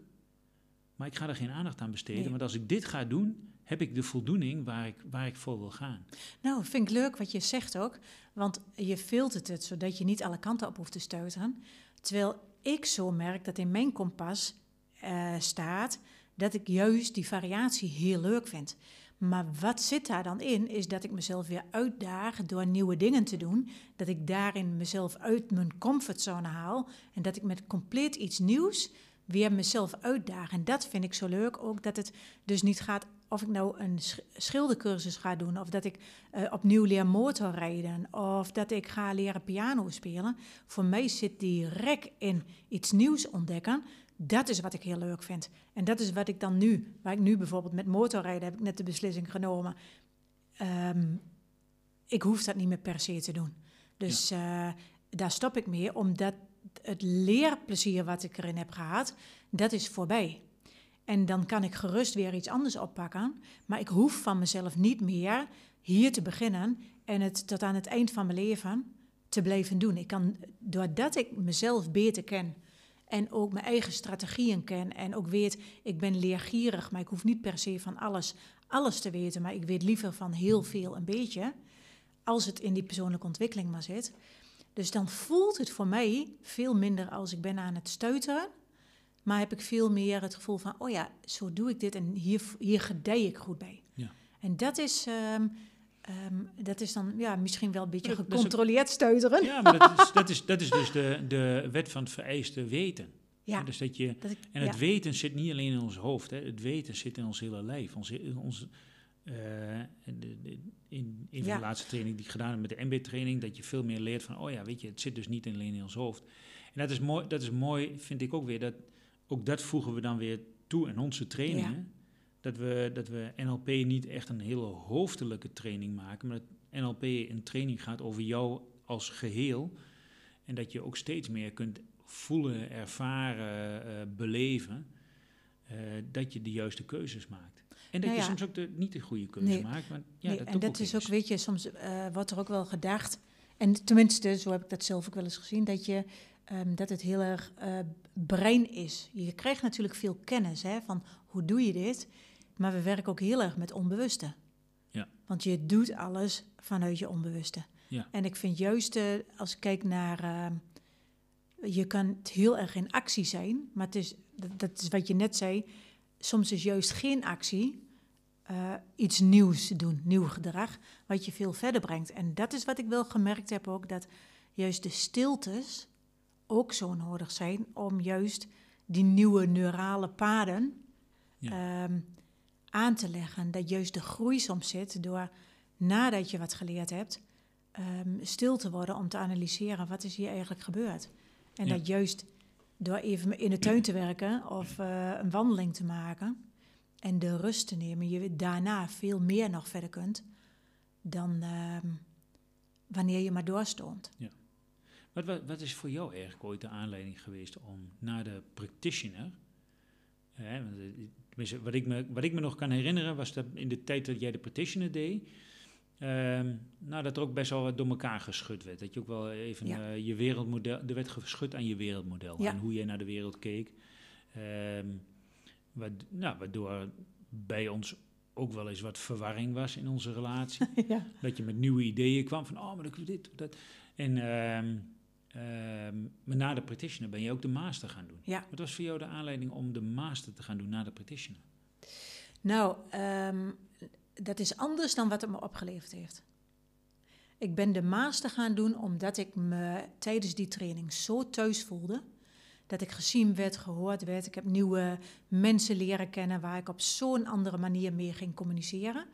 maar ik ga er geen aandacht aan besteden. Nee. Want als ik dit ga doen, heb ik de voldoening waar ik, waar ik voor wil gaan. Nou, vind ik leuk wat je zegt ook. Want je filtert het zodat je niet alle kanten op hoeft te stuiteren. Terwijl ik zo merk dat in mijn kompas eh, staat dat ik juist die variatie heel leuk vind. Maar wat zit daar dan in, is dat ik mezelf weer uitdaag door nieuwe dingen te doen. Dat ik daarin mezelf uit mijn comfortzone haal. En dat ik met compleet iets nieuws weer mezelf uitdaag. En dat vind ik zo leuk ook, dat het dus niet gaat of ik nou een sch- schildercursus ga doen, of dat ik eh, opnieuw leer motorrijden, of dat ik ga leren piano spelen. Voor mij zit die rek in iets nieuws ontdekken. Dat is wat ik heel leuk vind. En dat is wat ik dan nu, waar ik nu bijvoorbeeld met motorrijden heb ik net de beslissing genomen. Ehm, ik hoef dat niet meer per se te doen. Dus eh, daar stop ik mee, omdat het leerplezier wat ik erin heb gehad, dat is voorbij. En dan kan ik gerust weer iets anders oppakken. Maar ik hoef van mezelf niet meer hier te beginnen en het tot aan het eind van mijn leven te blijven doen. Ik kan, doordat ik mezelf beter ken en ook mijn eigen strategieën ken en ook weet, ik ben leergierig, maar ik hoef niet per se van alles, alles te weten, maar ik weet liever van heel veel een beetje, als het in die persoonlijke ontwikkeling maar zit. Dus dan voelt het voor mij veel minder als ik ben aan het stuiteren, maar heb ik veel meer het gevoel van, oh ja, zo doe ik dit en hier, hier gedij ik goed bij. Ja. En dat is, ehm, ehm, dat is dan ja, misschien wel een beetje dat gecontroleerd stuiteren. Ja, maar dat is, *laughs* dat is, dat is dus de, de wet van het vereiste weten. Ja, Dus dat je, dat ik, en het ja. weten zit niet alleen in ons hoofd, hè. het weten zit in ons hele lijf. Ons, ons, de, in van Ja. de laatste trainingen die ik gedaan heb met de MB-training, dat je veel meer leert van, oh ja, weet je, het zit dus niet alleen in ons hoofd. En dat is mooi, dat is mooi vind ik ook weer, dat ook dat voegen we dan weer toe in onze trainingen. Dat, we, dat we NLP niet echt een hele hoofdelijke training maken, maar dat NLP een training gaat over jou als geheel. En dat je ook steeds meer kunt voelen, ervaren, eh, beleven, eh, dat je de juiste keuzes maakt. En dat Nou je soms ook de, niet de goede keuze Nee. maakt. Maar ja, Nee, dat en dat is ook, weet je, soms eh, wordt er ook wel gedacht, en tenminste, zo heb ik dat zelf ook wel eens gezien, dat, je, ehm, dat het heel erg brein is. Je krijgt natuurlijk veel kennis hè, van hoe doe je dit, maar we werken ook heel erg met onbewuste. Ja. Want je doet alles vanuit je onbewuste. Ja. En ik vind juist, eh, als ik kijk naar... eh, je kan het heel erg in actie zijn, maar het is, dat, dat is wat je net zei. Soms is juist geen actie eh, iets nieuws doen, nieuw gedrag, wat je veel verder brengt. En dat is wat ik wel gemerkt heb ook, dat juist de stiltes ook zo nodig zijn om juist die nieuwe neurale paden ehm, aan te leggen. Dat juist de groei soms zit door, nadat je wat geleerd hebt, ehm, stil te worden om te analyseren wat is hier eigenlijk gebeurd. En Ja. dat juist door even in de tuin te werken of eh, een wandeling te maken en de rust te nemen, je daarna veel meer nog verder kunt dan ehm, wanneer je maar doorstoomt. Wat, wat, wat is voor jou eigenlijk ooit de aanleiding geweest om naar de practitioner... Hè, want, eh, tenminste, wat, ik me, wat ik me nog kan herinneren was dat in de tijd dat jij de practitioner deed... ehm, nou, dat er ook best wel wat door elkaar geschud werd. Dat je ook wel even Ja. eh, je wereldmodel... Er werd geschud aan je wereldmodel. Ja. En hoe jij naar de wereld keek. Ehm, wat, nou, waardoor bij ons ook wel eens wat verwarring was in onze relatie. *laughs* ja. Dat je met nieuwe ideeën kwam van, oh, maar dan kun je dit, dat. En ehm, ehm, maar na de practitioner ben je ook de master gaan doen. Ja. Wat was voor jou de aanleiding om de master te gaan doen na de practitioner? Nou, ehm, dat is anders dan wat het me opgeleverd heeft. Ik ben de master gaan doen omdat ik me tijdens die training zo thuis voelde. Dat ik gezien werd, gehoord werd. Ik heb nieuwe mensen leren kennen waar ik op zo'n andere manier mee ging communiceren.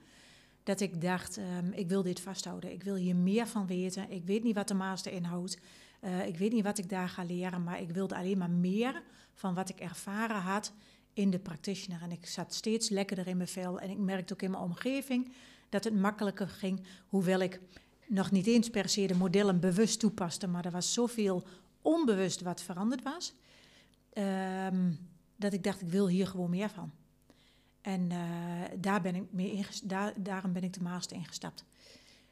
Dat ik dacht, ehm, ik wil dit vasthouden. Ik wil hier meer van weten. Ik weet niet wat de master inhoudt. Eh, ik weet niet wat ik daar ga leren. Maar ik wilde alleen maar meer van wat ik ervaren had in de practitioner. En ik zat steeds lekkerder in mijn vel. En ik merkte ook in mijn omgeving dat het makkelijker ging. Hoewel ik nog niet eens per se de modellen bewust toepaste. Maar er was zoveel onbewust wat veranderd was. ehm, dat ik dacht, ik wil hier gewoon meer van. En eh, daar ben ik mee inges- daar, daarom ben ik de master ingestapt.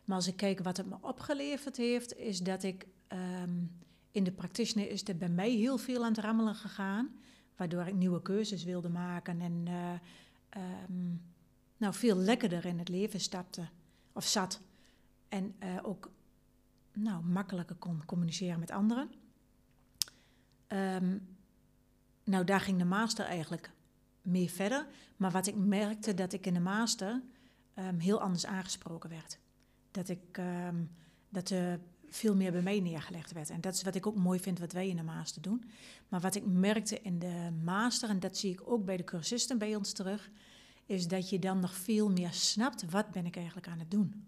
Maar als ik kijk wat het me opgeleverd heeft, is dat ik ehm, in de practitioner is er bij mij heel veel aan het rammelen gegaan. Waardoor ik nieuwe keuzes wilde maken en eh, ehm, nou, veel lekkerder in het leven stapte of zat. En eh, ook nou, makkelijker kon communiceren met anderen. Ehm, nou, daar ging de master eigenlijk mee verder. Maar wat ik merkte, dat ik in de master heel anders aangesproken werd. Dat ik dat er veel meer bij mij neergelegd werd. En dat is wat ik ook mooi vind wat wij in de master doen. Maar wat ik merkte in de master, en dat zie ik ook bij de cursisten bij ons terug, is dat je dan nog veel meer snapt, wat ben ik eigenlijk aan het doen?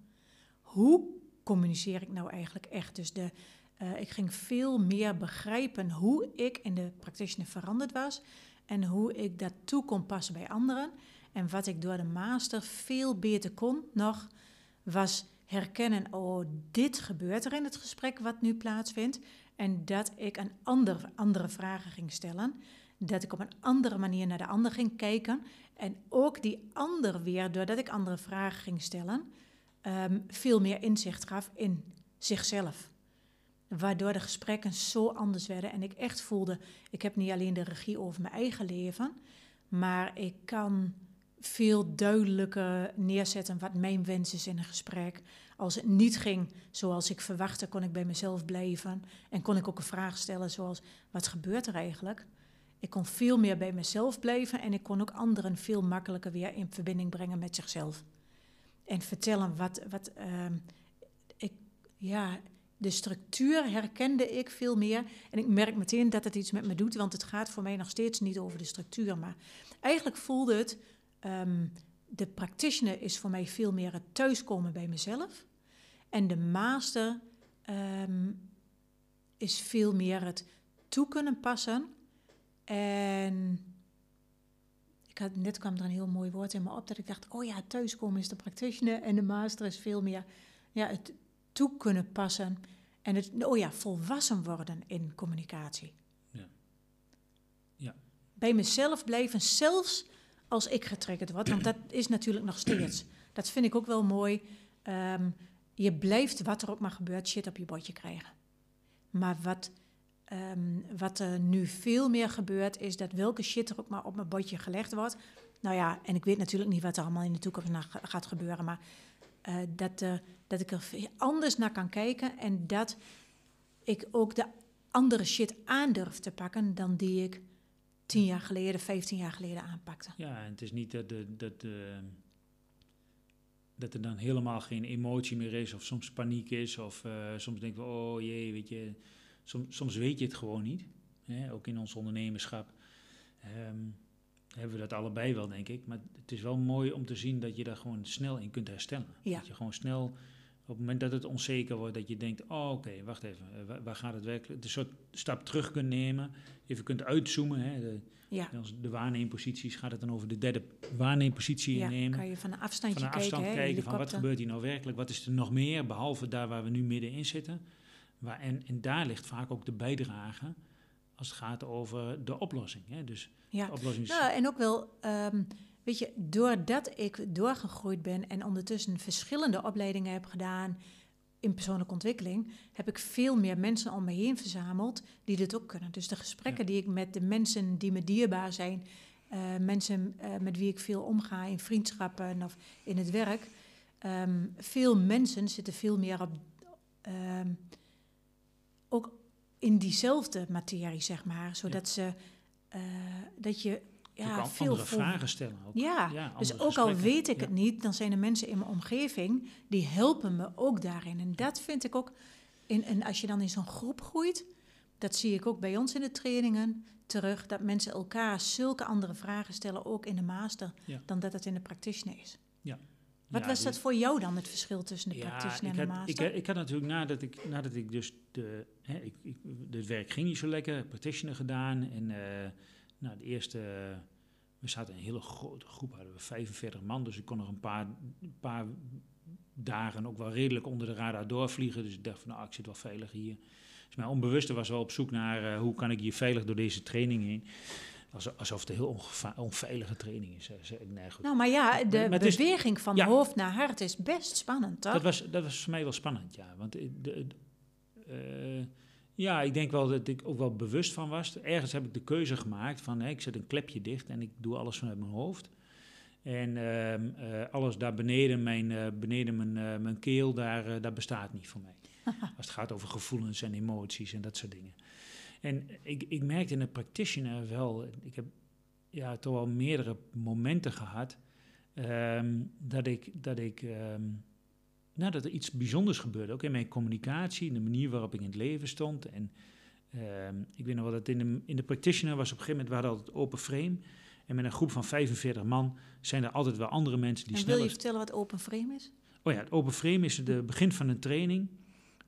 Hoe communiceer ik nou eigenlijk echt? Dus de, eh, ik ging veel meer begrijpen hoe ik in de practitioner veranderd was en hoe ik dat toe kon passen bij anderen. En wat ik door de master veel beter kon nog, was herkennen, oh, dit gebeurt er in het gesprek wat nu plaatsvindt. En dat ik een ander, andere vragen ging stellen. Dat ik op een andere manier naar de ander ging kijken. En ook die ander weer, doordat ik andere vragen ging stellen, ehm, veel meer inzicht gaf in zichzelf. Waardoor de gesprekken zo anders werden. En ik echt voelde, ik heb niet alleen de regie over mijn eigen leven, maar ik kan veel duidelijker neerzetten wat mijn wens is in een gesprek. Als het niet ging zoals ik verwachtte, kon ik bij mezelf blijven. En kon ik ook een vraag stellen zoals, wat gebeurt er eigenlijk? Ik kon veel meer bij mezelf blijven en ik kon ook anderen veel makkelijker weer in verbinding brengen met zichzelf. En vertellen wat, wat ehm, ik, ja, de structuur herkende ik veel meer. En ik merk meteen dat het iets met me doet, want het gaat voor mij nog steeds niet over de structuur. Maar eigenlijk voelde het, ehm, de practitioner is voor mij veel meer het thuiskomen bij mezelf. En de master ehm, is veel meer het toe kunnen passen. En ik had, net kwam er een heel mooi woord in me op dat ik dacht, oh ja, thuiskomen is de practitioner en de master is veel meer ja, het toe kunnen passen en het, oh ja, volwassen worden in communicatie. Ja. Ja. Bij mezelf blijven, zelfs als ik getriggerd word, want dat is natuurlijk nog steeds. Dat vind ik ook wel mooi. Ehm, je blijft, wat er ook maar gebeurt, shit op je bordje krijgen. Maar wat, ehm, wat er nu veel meer gebeurt, is dat welke shit er ook maar op mijn bordje gelegd wordt. Nou ja, en ik weet natuurlijk niet wat er allemaal in de toekomst gaat gebeuren, maar eh, dat, uh, dat ik er anders naar kan kijken en dat ik ook de andere shit aandurf te pakken dan die ik tien jaar geleden, vijftien jaar geleden aanpakte. Ja, en het is niet dat, de, dat, de, dat er dan helemaal geen emotie meer is, of soms paniek is, of uh, soms denken we, oh jee, weet je, soms, soms weet je het gewoon niet. Hè? Ook in ons ondernemerschap um, hebben we dat allebei wel, denk ik. Maar het is wel mooi om te zien dat je daar gewoon snel in kunt herstellen. Ja. Dat je gewoon snel, op het moment dat het onzeker wordt, dat je denkt, oh oké, wacht even, uh, waar, waar, gaat het werkelijk? Een soort stap terug kunt nemen, even kunt uitzoomen. Hè? De, ja. De waarneemposities gaat het dan over de derde waarneempositie ja, innemen. kan je van een afstandje van een afstand kijken van wat gebeurt hier nou werkelijk, wat is er nog meer, behalve daar waar we nu middenin zitten. Waar, en, en daar ligt vaak ook de bijdrage als het gaat over de oplossing. Hè? Dus ja. de oplossing is, Nou, en ook wel, um, weet je, doordat ik doorgegroeid ben en ondertussen verschillende opleidingen heb gedaan in persoonlijke ontwikkeling, heb ik veel meer mensen om me heen verzameld die dit ook kunnen. Dus de gesprekken Ja. die ik met de mensen die me dierbaar zijn, eh, mensen eh, met wie ik veel omga in vriendschappen of in het werk, ehm, veel mensen zitten veel meer op, ehm, ook in diezelfde materie, zeg maar, zodat ze, eh, dat je ja, kan veel andere vragen stellen. Ook. ja, Ja, dus ook al weet ik Ja. het niet, dan zijn er mensen in mijn omgeving die helpen me ook daarin. En dat vind ik ook, in, en als je dan in zo'n groep groeit, dat zie ik ook bij ons in de trainingen terug, dat mensen elkaar zulke andere vragen stellen, ook in de master, Ja. dan dat het in de practitioner is. Ja. Wat was die- dat voor jou dan, het verschil tussen de practitioner ik en de had, ik, master? had- ik had natuurlijk nadat ik, nadat ik dus de, hè, ik, ik, het werk ging niet zo lekker, practitioner gedaan en eh, nou, de eerste, we zaten een hele grote groep, hadden we 45 man, dus ik kon nog een paar, een paar dagen ook wel redelijk onder de radar doorvliegen, dus ik dacht van nou, ik zit wel veilig hier. Dus mijn onbewuste was wel op zoek naar eh, hoe kan ik hier veilig door deze training heen. Alsof, het een heel onveilige training is. Eh, Nee, goed. Nou, maar ja, de Maar- maar het is- beweging van ja. hoofd naar hart is best spannend, toch? Dat was, dat was voor mij wel spannend, ja. Want eh, de, de- eh, ja, ik denk wel dat ik ook wel bewust van was. Ergens heb ik de keuze gemaakt van hè, ik zet een klepje dicht en ik doe alles vanuit mijn hoofd. En ehm, eh, alles daar beneden, mijn, eh, beneden mijn, eh, mijn keel, daar, dat bestaat niet voor mij. *laughs* Als het gaat over gevoelens en emoties en dat soort dingen. En ik, ik merkte in de practitioner wel, ik heb ja, toch wel meerdere momenten gehad ehm, dat ik, dat ik ehm, nou, dat er iets bijzonders gebeurde. Ook in mijn communicatie, in de manier waarop ik in het leven stond. En ehm, ik weet nog wel dat in de, in de practitioner was op een gegeven moment, we hadden altijd open frame. En met een groep van 45 man zijn er altijd wel andere mensen die en wil je sneller... vertellen wat open frame is? Oh ja, het open frame is het begin van een training.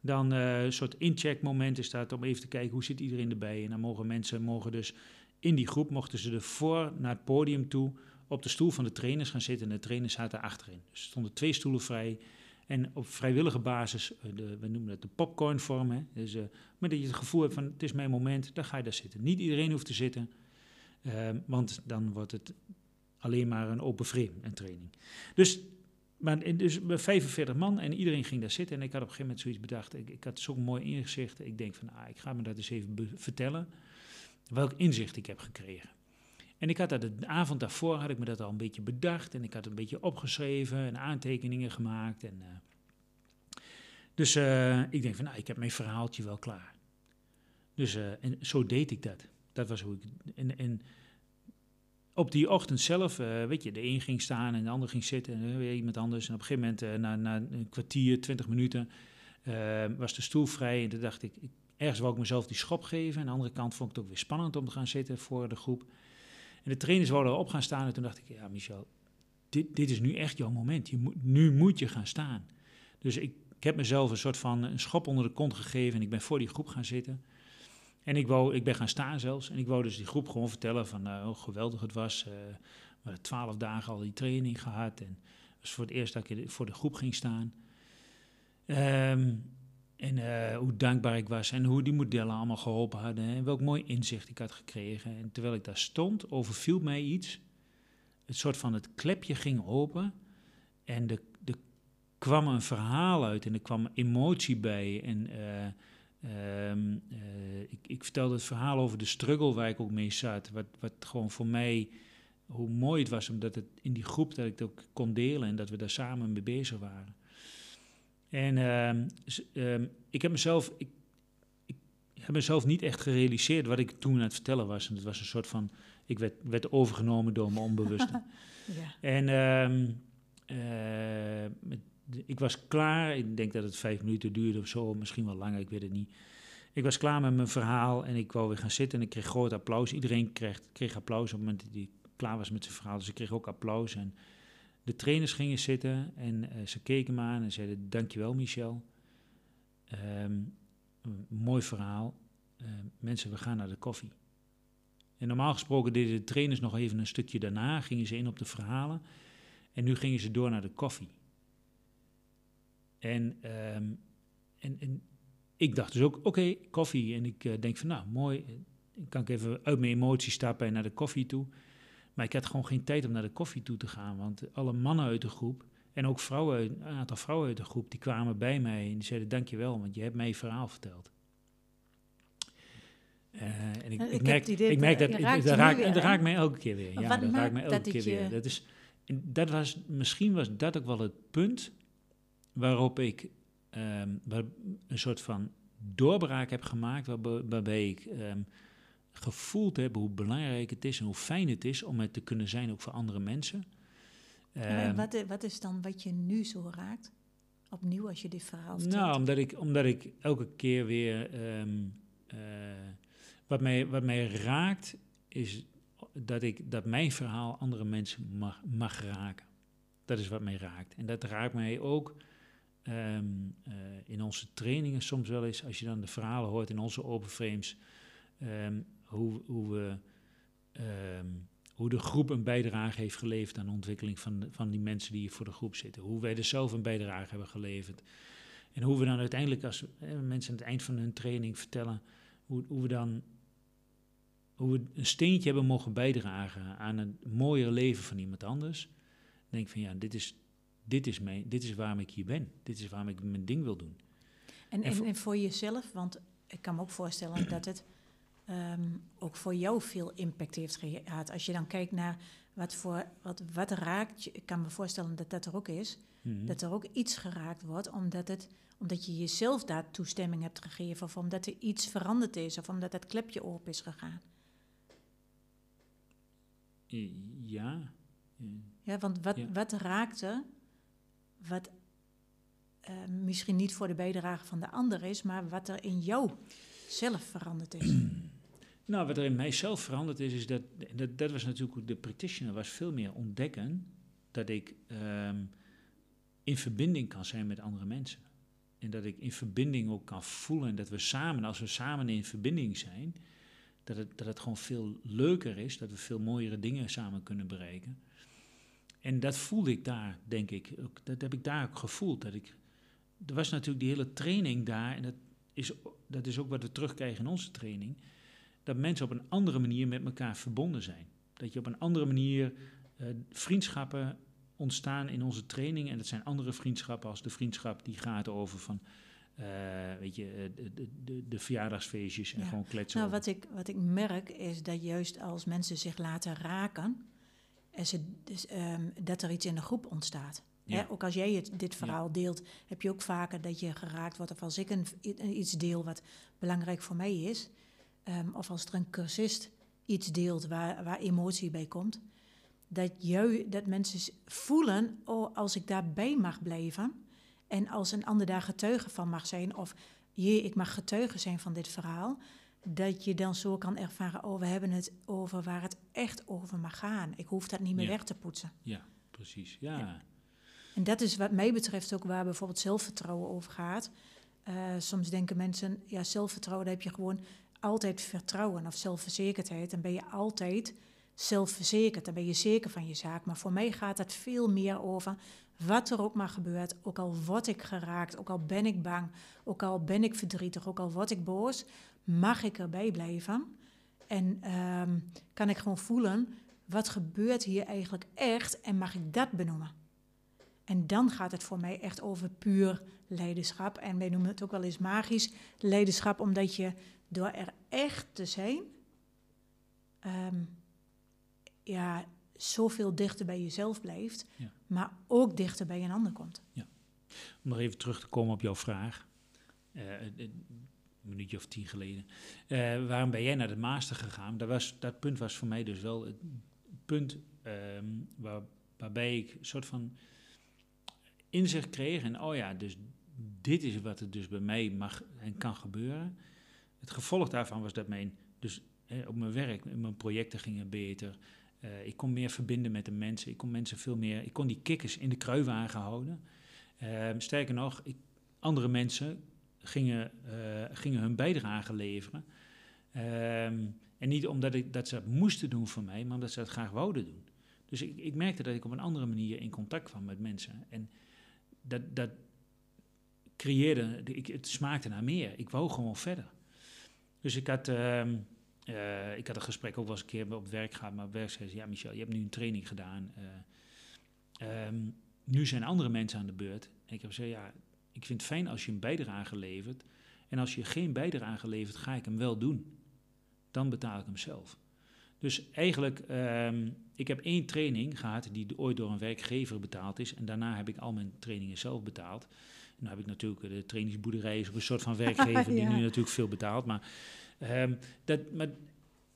Dan eh, een soort incheck moment is dat om even te kijken hoe zit iedereen erbij. En dan mogen mensen mogen dus in die groep mochten ze ervoor naar het podium toe op de stoel van de trainers gaan zitten. En de trainers zaten achterin. Dus er stonden twee stoelen vrij. En op vrijwillige basis, eh, de, we noemen het de popcornvorm. Hè? Dus, eh, maar dat je het gevoel hebt van het is mijn moment, dan ga je daar zitten. Niet iedereen hoeft te zitten, ehm, want dan wordt het alleen maar een open frame, een training. Dus, maar, dus bij 45 man en iedereen ging daar zitten. En ik had op een gegeven moment zoiets bedacht. Ik, ik had zo'n mooi inzicht. Ik denk van, ah, ik ga me dat eens even vertellen. Welk inzicht ik heb gekregen. En ik had dat de avond daarvoor had ik me dat al een beetje bedacht. En ik had een beetje opgeschreven en aantekeningen gemaakt. En, eh, dus eh, ik denk van, nou, ik heb mijn verhaaltje wel klaar. Dus eh, en zo deed ik dat. Dat was hoe ik. En, en op die ochtend zelf, weet je, de een ging staan en de ander ging zitten en weer iemand anders. En op een gegeven moment, na, na een kwartier, twintig minuten, was de stoel vrij. En toen dacht ik, ergens wou ik mezelf die schop geven. Aan de andere kant vond ik het ook weer spannend om te gaan zitten voor de groep. En de trainers wouden erop gaan staan en toen dacht ik, ja Michel, dit, dit is nu echt jouw moment. Je moet, nu moet je gaan staan. Dus ik, heb mezelf een soort van een schop onder de kont gegeven en ik ben voor die groep gaan zitten. En ik, wou, ik ben gaan staan zelfs. En ik wou dus die groep gewoon vertellen van eh, hoe geweldig het was. eh, we twaalf dagen al die training gehad. En het was voor het eerst dat ik voor de groep ging staan. Ehm, en eh, hoe dankbaar ik was en hoe die modellen allemaal geholpen hadden. En welk mooi inzicht ik had gekregen. En terwijl ik daar stond, overviel mij iets. Het soort van het klepje ging open. En er er kwam een verhaal uit en er kwam emotie bij. En eh, ehm, eh, ik, ik vertelde het verhaal over de struggle waar ik ook mee zat. Wat, wat gewoon voor mij, hoe mooi het was, omdat het in die groep dat ik het ook kon delen en dat we daar samen mee bezig waren. En ehm, ehm, ik heb mezelf, ik, ik heb mezelf niet echt gerealiseerd wat ik toen aan het vertellen was. En het was een soort van, ik werd, werd overgenomen door mijn onbewuste. *laughs* Ja. en ehm, eh, ik was klaar, ik denk dat het vijf minuten duurde of zo, misschien wel langer, ik weet het niet. Ik was klaar met mijn verhaal en ik wou weer gaan zitten en ik kreeg groot applaus. Iedereen kreeg, kreeg applaus op het moment dat hij klaar was met zijn verhaal, dus ik kreeg ook applaus. En de trainers gingen zitten en eh, ze keken me aan en zeiden: Dankjewel, Michel. Ehm, mooi verhaal. Ehm, mensen, we gaan naar de koffie. En normaal gesproken deden de trainers nog even een stukje daarna, gingen ze in op de verhalen. En nu gingen ze door naar de koffie. En, ehm, en, en ik dacht dus ook: Oké, koffie. En ik eh, denk van: Nou, mooi. kan ik even uit mijn emotie stappen en naar de koffie toe. Maar ik had gewoon geen tijd om naar de koffie toe te gaan. Want alle mannen uit de groep en ook vrouwen, een aantal vrouwen uit de groep, die kwamen bij mij en die zeiden dankjewel, want je hebt mij je verhaal verteld. Eh, en ik, Ik merk, idee ik merk dat- dat, raakt dat, nu raakt, dat mij elke keer weer. Ja, dat raakt mij elke keer je- weer. Dat is, dat was, misschien was dat ook wel het punt waarop ik ehm, waar, een soort van doorbraak heb gemaakt, waarbij, waarbij ik ehm, gevoeld heb hoe belangrijk het is en hoe fijn het is om het te kunnen zijn ook voor andere mensen. Ja, Ehm, wat, wat is dan wat je nu zo raakt? Opnieuw als je dit verhaal vertelt. nou, omdat ik, omdat ik elke keer weer. ehm, eh, wat, mij, wat mij raakt, is dat, ik, dat mijn verhaal andere mensen mag, mag raken. Dat is wat mij raakt. En dat raakt mij ook ehm, eh, in onze trainingen soms wel eens. Als je dan de verhalen hoort in onze open frames. Hoe, hoe, we, ehm, hoe de groep een bijdrage heeft geleverd aan de ontwikkeling van, de- van die mensen die hier voor de groep zitten. Hoe wij er zelf een bijdrage hebben geleverd. En hoe we dan uiteindelijk, als eh, mensen aan het eind van hun training vertellen, hoe, hoe we dan hoe we een steentje hebben mogen bijdragen aan een mooier leven van iemand anders. Dan denk ik van ja, dit is, dit is, mijn, dit is waarom ik hier ben. Dit is waarom ik mijn ding wil doen. En, En en, voor- en voor jezelf, want ik kan me ook voorstellen dat het ehm, ook voor jou veel impact heeft gehad. Als je dan kijkt naar wat, voor, wat, wat raakt, ik kan me voorstellen dat dat er ook is. Mhm. Dat er ook iets geraakt wordt, omdat, het, omdat je jezelf daar toestemming hebt gegeven. Of omdat er iets veranderd is, of omdat dat klepje open is gegaan. Eh, Ja. Ja, want wat, Ja. wat raakte, wat eh, misschien niet voor de bijdrage van de ander is, maar wat er in jou zelf veranderd is. *clears throat* Nou, wat er in mijzelf veranderd is, is dat, dat, was natuurlijk de practitioner, was veel meer ontdekken dat ik ehm, in verbinding kan zijn met andere mensen. En dat ik in verbinding ook kan voelen en dat we samen, als we samen in verbinding zijn, dat het, dat het gewoon veel leuker is, dat we veel mooiere dingen samen kunnen bereiken. En dat voelde ik daar, denk ik. Ook, dat heb ik daar ook gevoeld. Dat ik, er was natuurlijk die hele training daar, en dat is, dat is ook wat we terugkrijgen in onze training dat mensen op een andere manier met elkaar verbonden zijn. Dat je op een andere manier eh, vriendschappen ontstaan in onze training. En dat zijn andere vriendschappen als de vriendschap die gaat over van, eh, weet je, eh, de, de, de, verjaardagsfeestjes en Ja. gewoon kletsen. Nou, over- wat ik, wat ik merk is dat juist als mensen zich laten raken, en ze, dus, ehm, dat er iets in de groep ontstaat. Ja. Hè, ook als jij het, dit verhaal deelt, heb je ook vaker dat je geraakt wordt. Of als ik een, iets deel wat belangrijk voor mij is. Ehm, of als er een cursist iets deelt waar, waar emotie bij komt. Dat, ju, dat mensen voelen, oh, als ik daarbij mag blijven. En als een ander daar getuige van mag zijn. Of jee, ik mag getuige zijn van dit verhaal. Dat je dan zo kan ervaren, oh, we hebben het over waar het echt over mag gaan. Ik hoef dat niet meer Ja. weg te poetsen. Ja, precies. Ja, Ja. En dat is wat mij betreft ook waar bijvoorbeeld zelfvertrouwen over gaat. Eh, soms denken mensen, ja, zelfvertrouwen, daar heb je gewoon altijd vertrouwen of zelfverzekerdheid. Dan ben je altijd zelfverzekerd, dan ben je zeker van je zaak. Maar voor mij gaat het veel meer over wat er ook maar gebeurt. Ook al word ik geraakt, ook al ben ik bang, ook al ben ik verdrietig, ook al word ik boos, mag ik erbij blijven. En ehm, kan ik gewoon voelen, wat gebeurt hier eigenlijk echt en mag ik dat benoemen? En dan gaat het voor mij echt over puur leiderschap. En wij noemen het ook wel eens magisch leiderschap, omdat je door er echt te zijn, ehm, ja, zoveel dichter bij jezelf blijft, Ja. maar ook dichter bij een ander komt. Om nog even terug te komen op jouw vraag. Uh, een minuutje of tien geleden. Uh, waarom ben jij naar de master gegaan? Dat, was, dat punt was voor mij dus wel het punt um, waar, waarbij ik een soort van inzicht kreeg. En oh ja, dus dit is wat er dus bij mij mag en kan gebeuren. Het gevolg daarvan was dat mijn, dus op mijn werk, mijn projecten gingen beter. Uh, ik kon meer verbinden met de mensen. Ik kon mensen veel meer. Ik kon die kikkers in de kruiwagen houden. Uh, sterker nog, ik, andere mensen gingen, uh, gingen hun bijdrage leveren. Ehm, en niet omdat ik, dat ze dat moesten doen voor mij, maar omdat ze dat graag wouden doen. Dus ik, ik merkte dat ik op een andere manier in contact kwam met mensen. En dat, dat creëerde, ik, het smaakte naar meer. Ik wou gewoon verder. Dus ik had, uh, uh, ik had een gesprek ook wel eens een keer op werk gehad, maar op werk zei ze, ja Michel, je hebt nu een training gedaan. Uh, um, nu zijn andere mensen aan de beurt. En ik heb gezegd, ja, ik vind het fijn als je een bijdrage levert. En als je geen bijdrage levert, ga ik hem wel doen. Dan betaal ik hem zelf. Dus eigenlijk, um, ik heb één training gehad die ooit door een werkgever betaald is. En daarna heb ik al mijn trainingen zelf betaald. Dan heb ik natuurlijk de trainingsboerderij is ook een soort van *laughs* werkgever die nu natuurlijk veel betaalt. Maar, um, dat, maar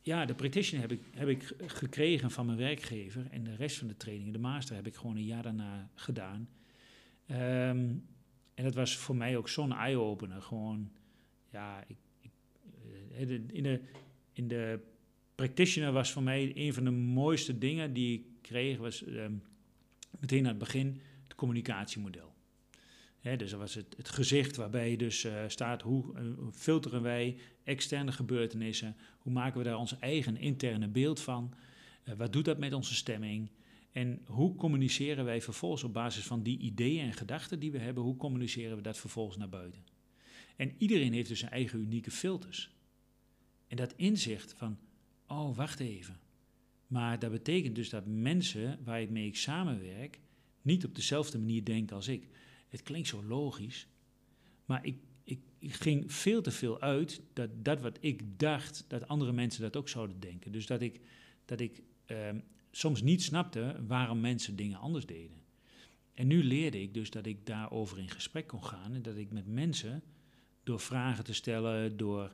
ja, de practitioner heb ik, heb ik gekregen van mijn werkgever. En de rest van de trainingen, de master, heb ik gewoon een jaar daarna gedaan. Um, en dat was voor mij ook zo'n eye-opener. Gewoon, ja, ik, ik, eh, in, de, in de practitioner was voor mij een van de mooiste dingen die ik kreeg, was um, meteen aan het begin het communicatiemodel. Dus dat was het, het gezicht waarbij dus uh, staat hoe uh, filteren wij externe gebeurtenissen, hoe maken we daar ons eigen interne beeld van, uh, wat doet dat met onze stemming, en hoe communiceren wij vervolgens op basis van die ideeën en gedachten die we hebben, hoe communiceren we dat vervolgens naar buiten? En iedereen heeft dus zijn eigen unieke filters. En dat inzicht van, oh wacht even. Maar dat betekent dus dat mensen waar ik mee ik samenwerk, niet op dezelfde manier denken als ik. Het klinkt zo logisch, maar ik, ik, ik ging veel te veel uit dat dat wat ik dacht, dat andere mensen dat ook zouden denken. Dus dat ik, dat ik ehm, soms niet snapte waarom mensen dingen anders deden. En nu leerde ik dus dat ik daarover in gesprek kon gaan en dat ik met mensen door vragen te stellen, door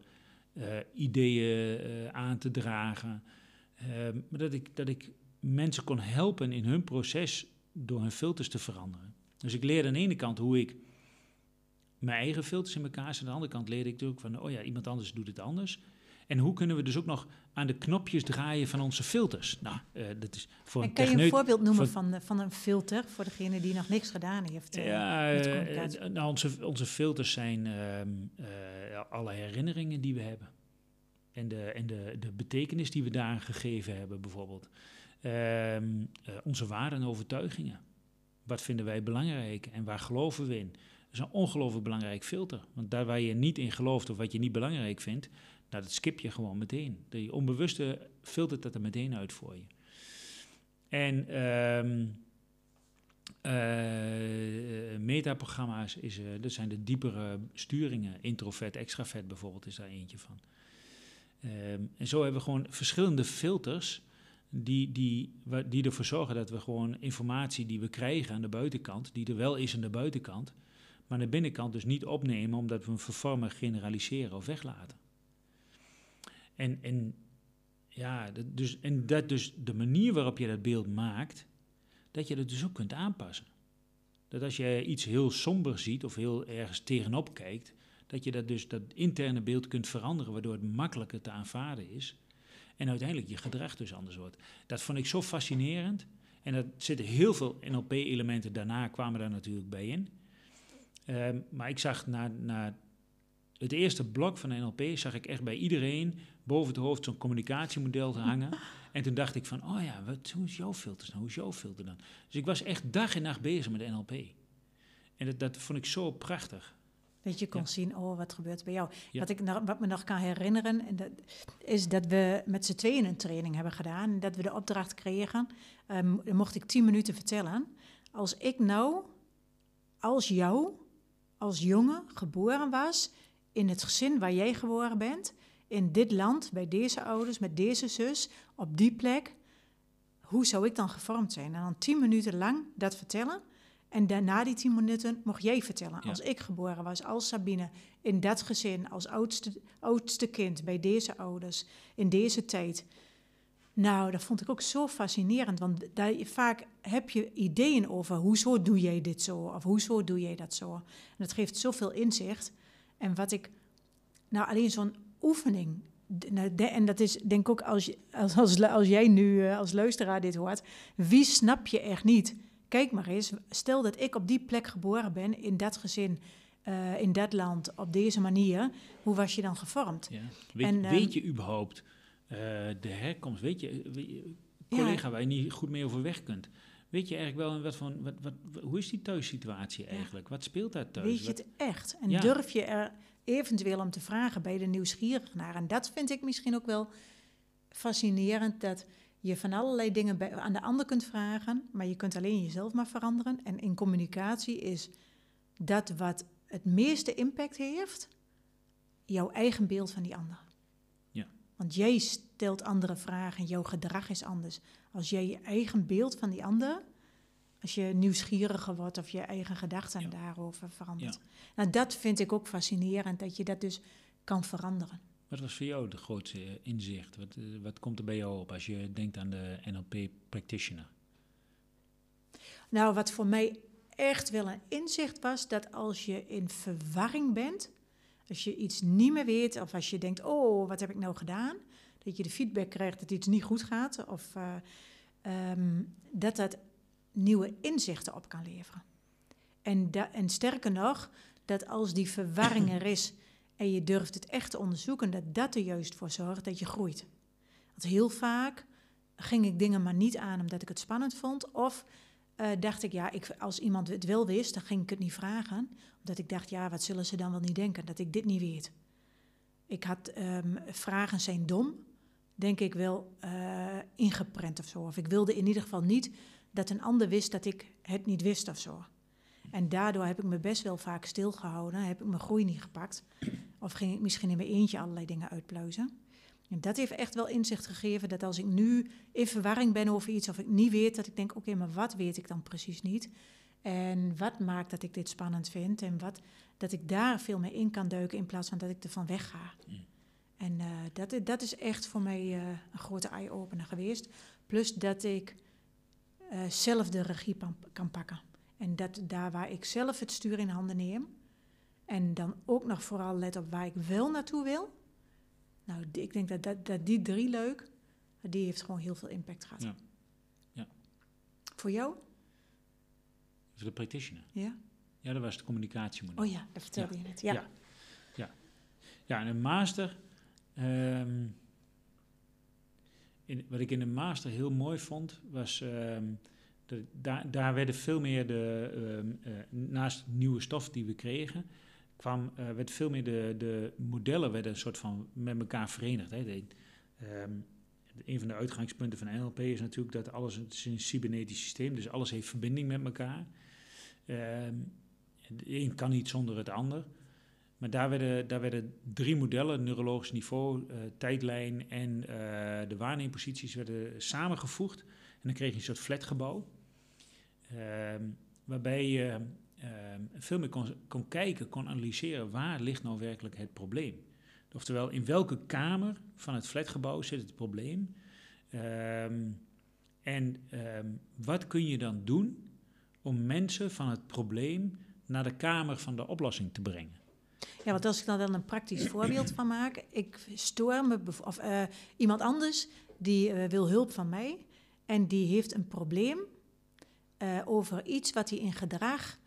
uh, ideeën uh, aan te dragen, maar dat ik, dat ik mensen kon helpen in hun proces door hun filters te veranderen. Dus ik leerde aan de ene kant hoe ik mijn eigen filters in elkaar zet, aan de andere kant leerde ik natuurlijk van, oh ja, iemand anders doet het anders. En hoe kunnen we dus ook nog aan de knopjes draaien van onze filters? Nou, uh, dat is voor en een kan je een voorbeeld noemen van, van een filter voor degene die nog niks gedaan heeft? Uh, ja, uh, nou, onze, onze filters zijn ehm, alle herinneringen die we hebben. En, de, en de, de betekenis die we daaraan gegeven hebben, bijvoorbeeld. Ehm, onze waarden en overtuigingen. Wat vinden wij belangrijk en waar geloven we in? Dat is een ongelooflijk belangrijk filter. Want daar waar je niet in gelooft of wat je niet belangrijk vindt, nou, dat skip je gewoon meteen. De onbewuste filtert dat er meteen uit voor je. En um, uh, metaprogramma's, is, uh, dat zijn de diepere sturingen. Introvert, extravert bijvoorbeeld is daar eentje van. Um, en zo hebben we gewoon verschillende filters die, die, die ervoor zorgen dat we gewoon informatie die we krijgen aan de buitenkant, die er wel is aan de buitenkant, maar aan de binnenkant dus niet opnemen omdat we hem vervormen, generaliseren of weglaten. En, en, ja, dus, en dat dus de manier waarop je dat beeld maakt, dat je dat dus ook kunt aanpassen. Dat als je iets heel somber ziet of heel ergens tegenop kijkt, dat je dat dus dat interne beeld kunt veranderen, waardoor het makkelijker te aanvaarden is. En uiteindelijk je gedrag dus anders wordt. Dat vond ik zo fascinerend. En er zitten heel veel NLP-elementen daarna kwamen daar natuurlijk bij in. Um, maar ik zag na, na het eerste blok van NLP zag ik echt bij iedereen boven het hoofd zo'n communicatiemodel te hangen. *laughs* En toen dacht ik van, oh ja, wat, hoe is jouw filter dan? Hoe is jouw filter dan? Dus ik was echt dag en nacht bezig met NLP. En dat, dat vond ik zo prachtig. Dat je kon ja. zien, oh, wat gebeurt bij jou. Ja. Wat, ik wat me nog kan herinneren, dat, is dat we met z'n tweeën een training hebben gedaan. En dat we de opdracht kregen, um, dan mocht ik tien minuten vertellen. Als ik nou, als jou, als jongen geboren was in het gezin waar jij geboren bent, in dit land, bij deze ouders, met deze zus, op die plek, hoe zou ik dan gevormd zijn? En dan tien minuten lang dat vertellen. En daarna die tien minuten mocht jij vertellen. Ja. Als ik geboren was, als Sabine, in dat gezin, als oudste, oudste kind, bij deze ouders, in deze tijd. Nou, dat vond ik ook zo fascinerend. Want daar, vaak heb je ideeën over, hoezo doe jij dit zo? Of hoezo doe jij dat zo? En dat geeft zoveel inzicht. En wat ik, nou alleen zo'n oefening. nou, En dat is denk ik ook als, als, als jij nu eh, als luisteraar dit hoort. Wie snap je echt niet? Kijk maar eens, stel dat ik op die plek geboren ben, in dat gezin, eh, in dat land, op deze manier. Hoe was je dan gevormd? Ja. Weet, En, ehm, weet je überhaupt eh, de herkomst? Weet je, weet je- collega waar je niet goed mee overweg kunt? Weet je eigenlijk wel in wat van, wat, wat, hoe is die thuissituatie eigenlijk? Wat speelt daar thuis? Weet je het echt? En durf je er eventueel om te vragen bij de nieuwsgierig naar? En dat vind ik misschien ook wel fascinerend, dat je van allerlei dingen bij, aan de ander kunt vragen, maar je kunt alleen jezelf maar veranderen. En in communicatie is dat wat het meeste impact heeft, jouw eigen beeld van die ander. Ja. Want jij stelt andere vragen, jouw gedrag is anders. Als jij je eigen beeld van die ander, als je nieuwsgieriger wordt of je eigen gedachten Ja. daarover verandert. Nou, dat vind ik ook fascinerend, dat je dat dus kan veranderen. Wat was voor jou de grootste eh, inzicht? Wat, eh, wat komt er bij jou op als je denkt aan de NLP practitioner? Nou, wat voor mij echt wel een inzicht was, dat als je in verwarring bent, als je iets niet meer weet, of als je denkt, oh, wat heb ik nou gedaan? Dat je de feedback krijgt dat iets niet goed gaat, of eh, ehm, dat dat nieuwe inzichten op kan leveren. En, en sterker nog, dat als die verwarring er is *clears throat* en je durft het echt te onderzoeken, dat dat er juist voor zorgt dat je groeit. Want heel vaak ging ik dingen maar niet aan omdat ik het spannend vond, of eh, dacht ik, ja, ik, als iemand het wel wist, dan ging ik het niet vragen. Omdat ik dacht, ja, wat zullen ze dan wel niet denken, dat ik dit niet weet. Ik had ehm, vragen zijn dom, denk ik wel eh, ingeprent of zo. Of ik wilde in ieder geval niet dat een ander wist dat ik het niet wist of zo. En daardoor heb ik me best wel vaak stilgehouden, heb ik mijn groei niet gepakt. Of ging ik misschien in mijn eentje allerlei dingen uitpluizen. En dat heeft echt wel inzicht gegeven dat als ik nu in verwarring ben over iets of ik niet weet, dat ik denk, oké, maar wat weet ik dan precies niet? En wat maakt dat ik dit spannend vind? En wat, dat ik daar veel meer in kan duiken in plaats van dat ik ervan wegga. Mm. En eh, dat, dat is echt voor mij eh, een grote eye-opener geweest. Plus dat ik eh, zelf de regie kan pakken. En dat daar waar ik zelf het stuur in handen neem. En dan ook nog vooral let op waar ik wel naartoe wil. Nou, ik denk dat, dat, dat die drie leuk, die heeft gewoon heel veel impact gehad. Ja. Ja. Voor jou? Voor de practitioner? Ja? Ja, dat was het communicatiemodel. Oh ja, dat vertelde je net. Ja. Ja. Ja, en een master. ehm, in, wat ik in de master heel mooi vond, was. ehm, daar, werden veel meer de. ehm, eh, naast nieuwe stof die we kregen, kwam, eh, werd veel meer de, de modellen werden een soort van met elkaar verenigd. Hè. De, ehm, een van de uitgangspunten van NLP is natuurlijk dat alles het is een cybernetisch systeem, dus alles heeft verbinding met elkaar. Ehm, de een kan niet zonder het ander. Maar daar werden, daar werden drie modellen, neurologisch niveau, eh, tijdlijn en de waarneemposities werden samengevoegd. En dan kreeg je een soort flatgebouw. Ehm, waarbij je ehm, veel meer kon, kon kijken, kon analyseren waar ligt nou werkelijk het probleem. Oftewel, in welke kamer van het flatgebouw zit het probleem? Ehm, en wat kun je dan doen om mensen van het probleem naar de kamer van de oplossing te brengen? Ja, want als ik daar dan een praktisch *clears throat* voorbeeld van maak. Ik stoor me, of eh, iemand anders die eh, wil hulp van mij. En die heeft een probleem eh, over iets wat hij in gedrag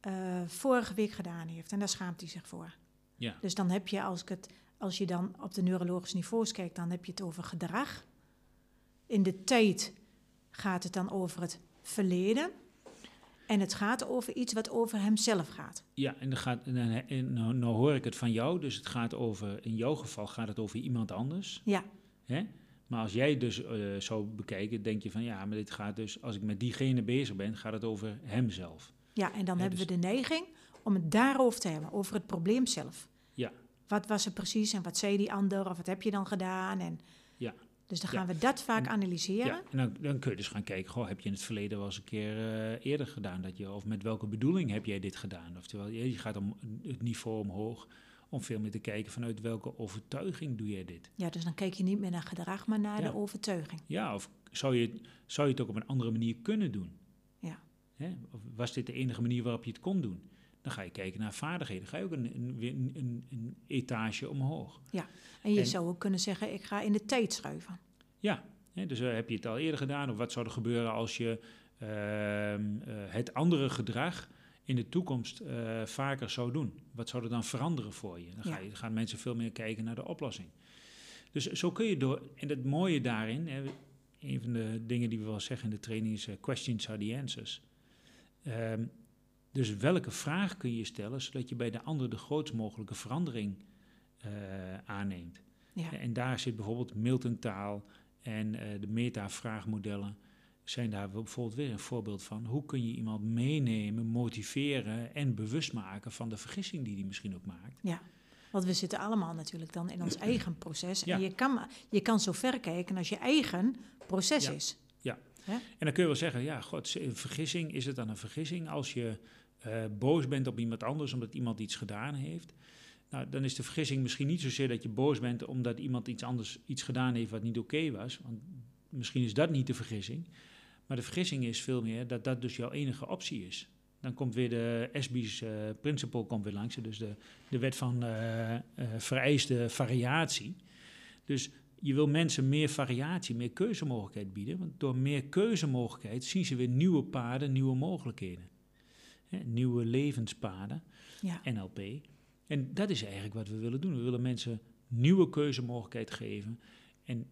eh, vorige week gedaan heeft. En daar schaamt hij zich voor. Ja. Dus dan heb je, als, ik het, als je dan op de neurologische niveaus kijkt, dan heb je het over gedrag. In de tijd gaat het dan over het verleden. En het gaat over iets wat over hemzelf gaat. Ja, en, dan gaat, en, dan- en nou, nou hoor ik het van jou, dus het gaat over, in jouw geval gaat het over iemand anders. Ja. Hè? Maar als jij dus eh, zou bekijken, denk je van ja, maar dit gaat dus, als ik met diegene bezig ben, gaat het over hemzelf. Ja, en dan hebben dus- we de neiging om het daarover te hebben, over het probleem zelf. Ja. Wat was er precies en wat zei die ander of wat heb je dan gedaan? En, Ja. Dus dan Ja. gaan we dat vaak En- analyseren. Ja, en dan, dan kun je dus gaan kijken, goh, heb je in het verleden wel eens een keer eh, eerder gedaan dat je, of met welke bedoeling heb jij dit gedaan? Oftewel, je je gaat om het niveau omhoog om veel meer te kijken vanuit welke overtuiging doe jij dit? Ja, dus dan kijk je niet meer naar gedrag, maar naar Ja. de overtuiging. Ja, of zou je, zou je het ook op een andere manier kunnen doen? Ja. Hè? Of was dit de enige manier waarop je het kon doen? Dan ga je kijken naar vaardigheden. ga je ook een, een, een, etage omhoog. En je En- zou ook kunnen zeggen, ik ga in de tijd schuiven. Ja, hè, dus eh, heb je het al eerder gedaan? Of wat zou er gebeuren als je ehm, eh, het andere gedrag in de toekomst eh, vaker zou doen? Wat zou er dan veranderen voor je? Dan ga je, gaan mensen veel meer kijken naar de oplossing. Dus zo kun je door, en het mooie daarin, hè, een van de dingen die we wel zeggen in de training is: eh, questions are the answers. Ehm, dus welke vraag kun je stellen zodat je bij de ander de grootst mogelijke verandering eh, aanneemt? Ja. En daar zit bijvoorbeeld Milton-taal en eh, de meta-vraagmodellen zijn daar bijvoorbeeld weer een voorbeeld van. Hoe kun je iemand meenemen, motiveren en bewust maken van de vergissing die hij misschien ook maakt? Want we zitten allemaal natuurlijk dan in ons *clears throat* eigen proces. Ja. En je kan, je kan zo ver kijken als je eigen proces Ja. is. En dan kun je wel zeggen, ja, god, vergissing, is het dan een vergissing als je eh, boos bent op iemand anders omdat iemand iets gedaan heeft? Nou, dan is de vergissing misschien niet zozeer dat je boos bent omdat iemand iets anders iets gedaan heeft wat niet oké was. Want misschien is dat niet de vergissing. Maar de vergissing is veel meer dat dat dus jouw enige optie is. Dan komt weer de Esby's eh principle komt weer langs, dus de, de wet van eh, eh, vereiste variatie. Dus je wil mensen meer variatie, meer keuzemogelijkheid bieden. Want door meer keuzemogelijkheid zien ze weer nieuwe paden, nieuwe mogelijkheden. Hè, nieuwe levenspaden, Ja. NLP. En dat is eigenlijk wat we willen doen. We willen mensen nieuwe keuzemogelijkheid geven. En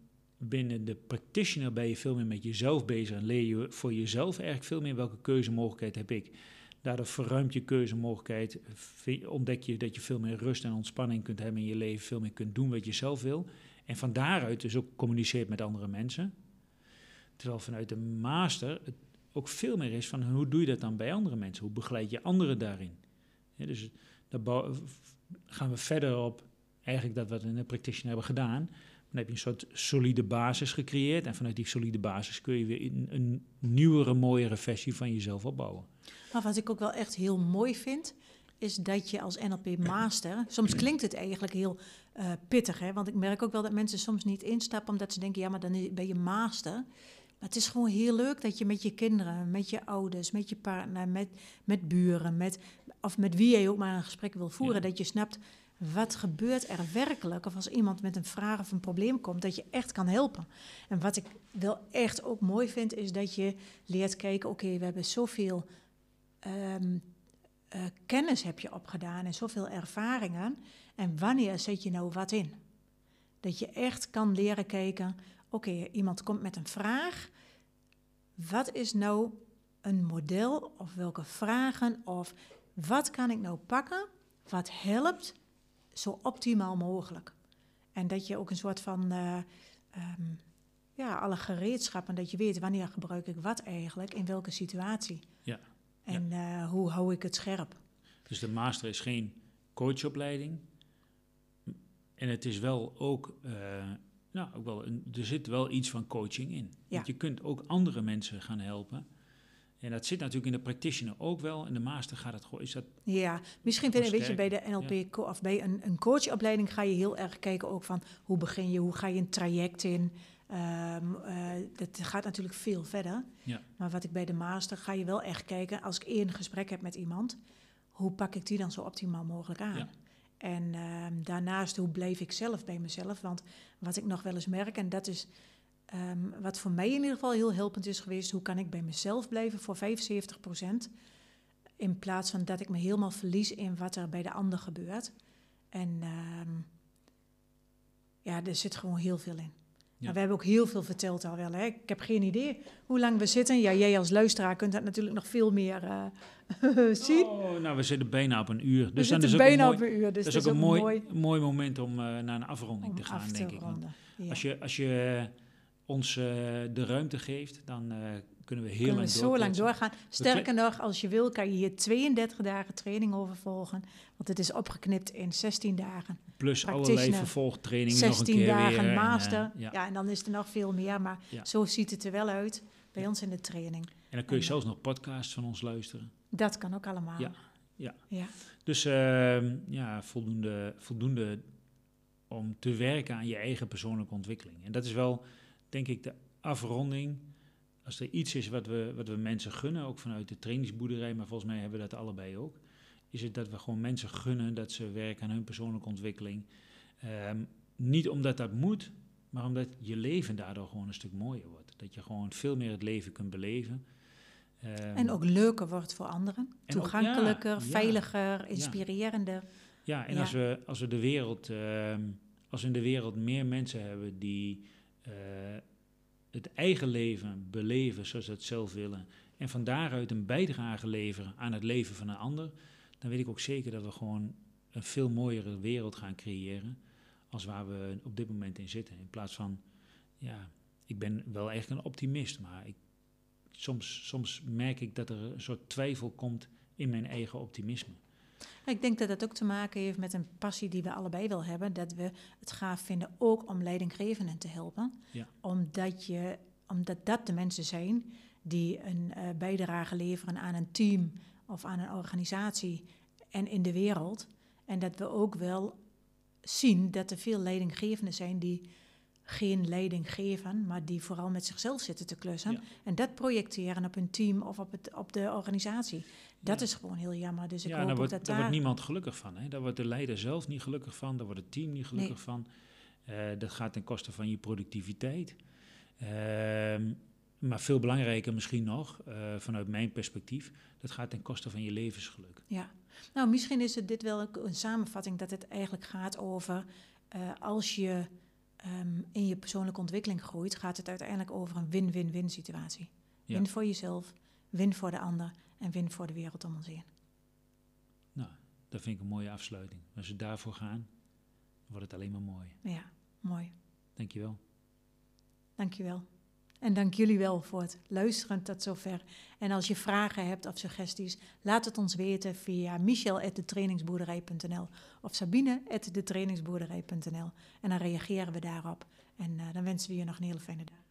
binnen de practitioner ben je veel meer met jezelf bezig. En leer je voor jezelf eigenlijk veel meer welke keuzemogelijkheid heb ik. Daardoor verruimt je keuzemogelijkheid. Ontdek je dat je veel meer rust en ontspanning kunt hebben in je leven. Veel meer kunt doen wat je zelf wil. En van daaruit dus ook communiceert met andere mensen. Terwijl vanuit de master het ook veel meer is van hoe doe je dat dan bij andere mensen? Hoe begeleid je anderen daarin? Dus daar gaan we verder op eigenlijk dat wat we in de practitioner hebben gedaan. Dan heb je een soort solide basis gecreëerd. En vanuit die solide basis kun je weer een, een nieuwere, mooiere versie van jezelf opbouwen. Maar wat ik ook wel echt heel mooi vind, is dat je als NLP-master... Soms klinkt het eigenlijk heel eh, pittig, hè? want ik merk ook wel dat mensen soms niet instappen... omdat ze denken, ja, maar dan ben je master. Maar het is gewoon heel leuk dat je met je kinderen, met je ouders, met je partner... met, met buren, met, of met wie je ook maar een gesprek wil voeren... Ja. dat je snapt, wat gebeurt er werkelijk? Of als iemand met een vraag of een probleem komt, dat je echt kan helpen. En wat ik wel echt ook mooi vind, is dat je leert kijken... oké, we hebben zoveel eh, kennis heb je opgedaan en zoveel ervaringen. En wanneer zet je nou wat in? Dat je echt kan leren kijken, oké, iemand komt met een vraag. Wat is nou een model of welke vragen of wat kan ik nou pakken wat helpt zo optimaal mogelijk? En dat je ook een soort van, eh, ehm, ja, alle gereedschappen, dat je weet wanneer gebruik ik wat eigenlijk, in welke situatie. Ja, En eh, hoe hou ik het scherp? Dus de master is geen coachopleiding. En het is wel ook, eh, nou, ook wel een, er zit wel iets van coaching in. Ja. Want je kunt ook andere mensen gaan helpen. En dat zit natuurlijk in de practitioner ook wel. En de master gaat het gewoon, is dat, Ja, misschien vind weet je, bij de NLP of bij een, een coachopleiding ga je heel erg kijken ook van hoe begin je, hoe ga je een traject in. Eh, dat gaat natuurlijk veel verder. Ja. Maar wat ik bij de master ga je wel echt kijken, als ik één gesprek heb met iemand, hoe pak ik die dan zo optimaal mogelijk aan? Ja. En ehm, daarnaast, hoe blijf ik zelf bij mezelf? Want wat ik nog wel eens merk, en dat is ehm, wat voor mij in ieder geval heel helpend is geweest, hoe kan ik bij mezelf blijven voor 75% in plaats van dat ik me helemaal verlies in wat er bij de ander gebeurt. En ehm, ja, er zit gewoon heel veel in. Ja. We hebben ook heel veel verteld al wel. Hè? Ik heb geen idee hoe lang we zitten. Ja, jij als luisteraar kunt dat natuurlijk nog veel meer eh, *laughs* zien. Oh, nou, we zitten bijna op een uur. we Dus dan zitten is ook een bijna mooi, op een uur, dus dat is ook een mooi, mooi mooi moment om eh, naar een afronding om te gaan, te denk ik. Ja. Als je, als je ons eh, de ruimte geeft, dan eh, kunnen we heel Kunnen we lang zo lang doorgaan. Sterker nog, als je wil, kan je hier 32 dagen training over volgen. Want het is opgeknipt in 16 dagen. Plus allerlei vervolgtrainingen nog een 16 keer dagen weer. en, eh, master. ja. ja. en dan is er nog veel meer. Maar Ja. zo ziet het er wel uit bij ons in de training. En dan kun je En, zelfs nog podcasts van ons luisteren. Dat kan ook allemaal. Ja, ja. ja. Dus ehm, ja, voldoende, voldoende om te werken aan je eigen persoonlijke ontwikkeling. En dat is wel, denk ik, de afronding. Als er iets is wat we, wat we mensen gunnen, ook vanuit de trainingsboerderij, maar volgens mij hebben we dat allebei ook, is het dat we gewoon mensen gunnen dat ze werken aan hun persoonlijke ontwikkeling. Ehm, niet omdat dat moet, maar omdat je leven daardoor gewoon een stuk mooier wordt. Dat je gewoon veel meer het leven kunt beleven. Ehm, En ook leuker wordt voor anderen. Ook- Toegankelijker, ja. veiliger, inspirerender. Ja, en Ja. Als, we, als we de wereld, ehm, als we in de wereld meer mensen hebben die het eigen leven beleven zoals ze het zelf willen, en van daaruit een bijdrage leveren aan het leven van een ander, dan weet ik ook zeker dat we gewoon een veel mooiere wereld gaan creëren als waar we op dit moment in zitten. In plaats van, ja, ik ben wel echt een optimist, maar ik, soms, soms merk ik dat er een soort twijfel komt in mijn eigen optimisme. Ik denk dat dat ook te maken heeft met een passie die we allebei wel hebben. Dat we het gaaf vinden ook om leidinggevenden te helpen. Ja. Omdat, je, omdat dat de mensen zijn die een eh, bijdrage leveren aan een team of aan een organisatie en in de wereld. En dat we ook wel zien dat er veel leidinggevenden zijn die geen leiding geven, maar die vooral met zichzelf zitten te klussen. Ja. En dat projecteren op hun team of op, het, op de organisatie. Dat is gewoon heel jammer. Dus ik ja, hoop daar wordt, dat daar daar... wordt niemand gelukkig van. Hè? Daar wordt de leider zelf niet gelukkig van, daar wordt het team niet gelukkig Nee. van. Eh, dat gaat ten koste van je productiviteit. Ehm, maar veel belangrijker misschien nog, eh, vanuit mijn perspectief, dat gaat ten koste van je levensgeluk. Ja, nou misschien is het dit wel een samenvatting dat het eigenlijk gaat over eh, als je ehm, in je persoonlijke ontwikkeling groeit, gaat het uiteindelijk over een win-win-win situatie. Ja. Win voor jezelf, win voor de ander en win voor de wereld om ons heen. Nou, dat vind ik een mooie afsluiting. Als we daarvoor gaan, wordt het alleen maar mooi. Ja, mooi. Dankjewel. Dankjewel. En dank jullie wel voor het luisteren tot zover. En als je vragen hebt of suggesties, laat het ons weten via michel.detrainingsboerderij.nl of sabine.detrainingsboerderij.nl. En dan reageren we daarop. En eh, dan wensen we je nog een hele fijne dag.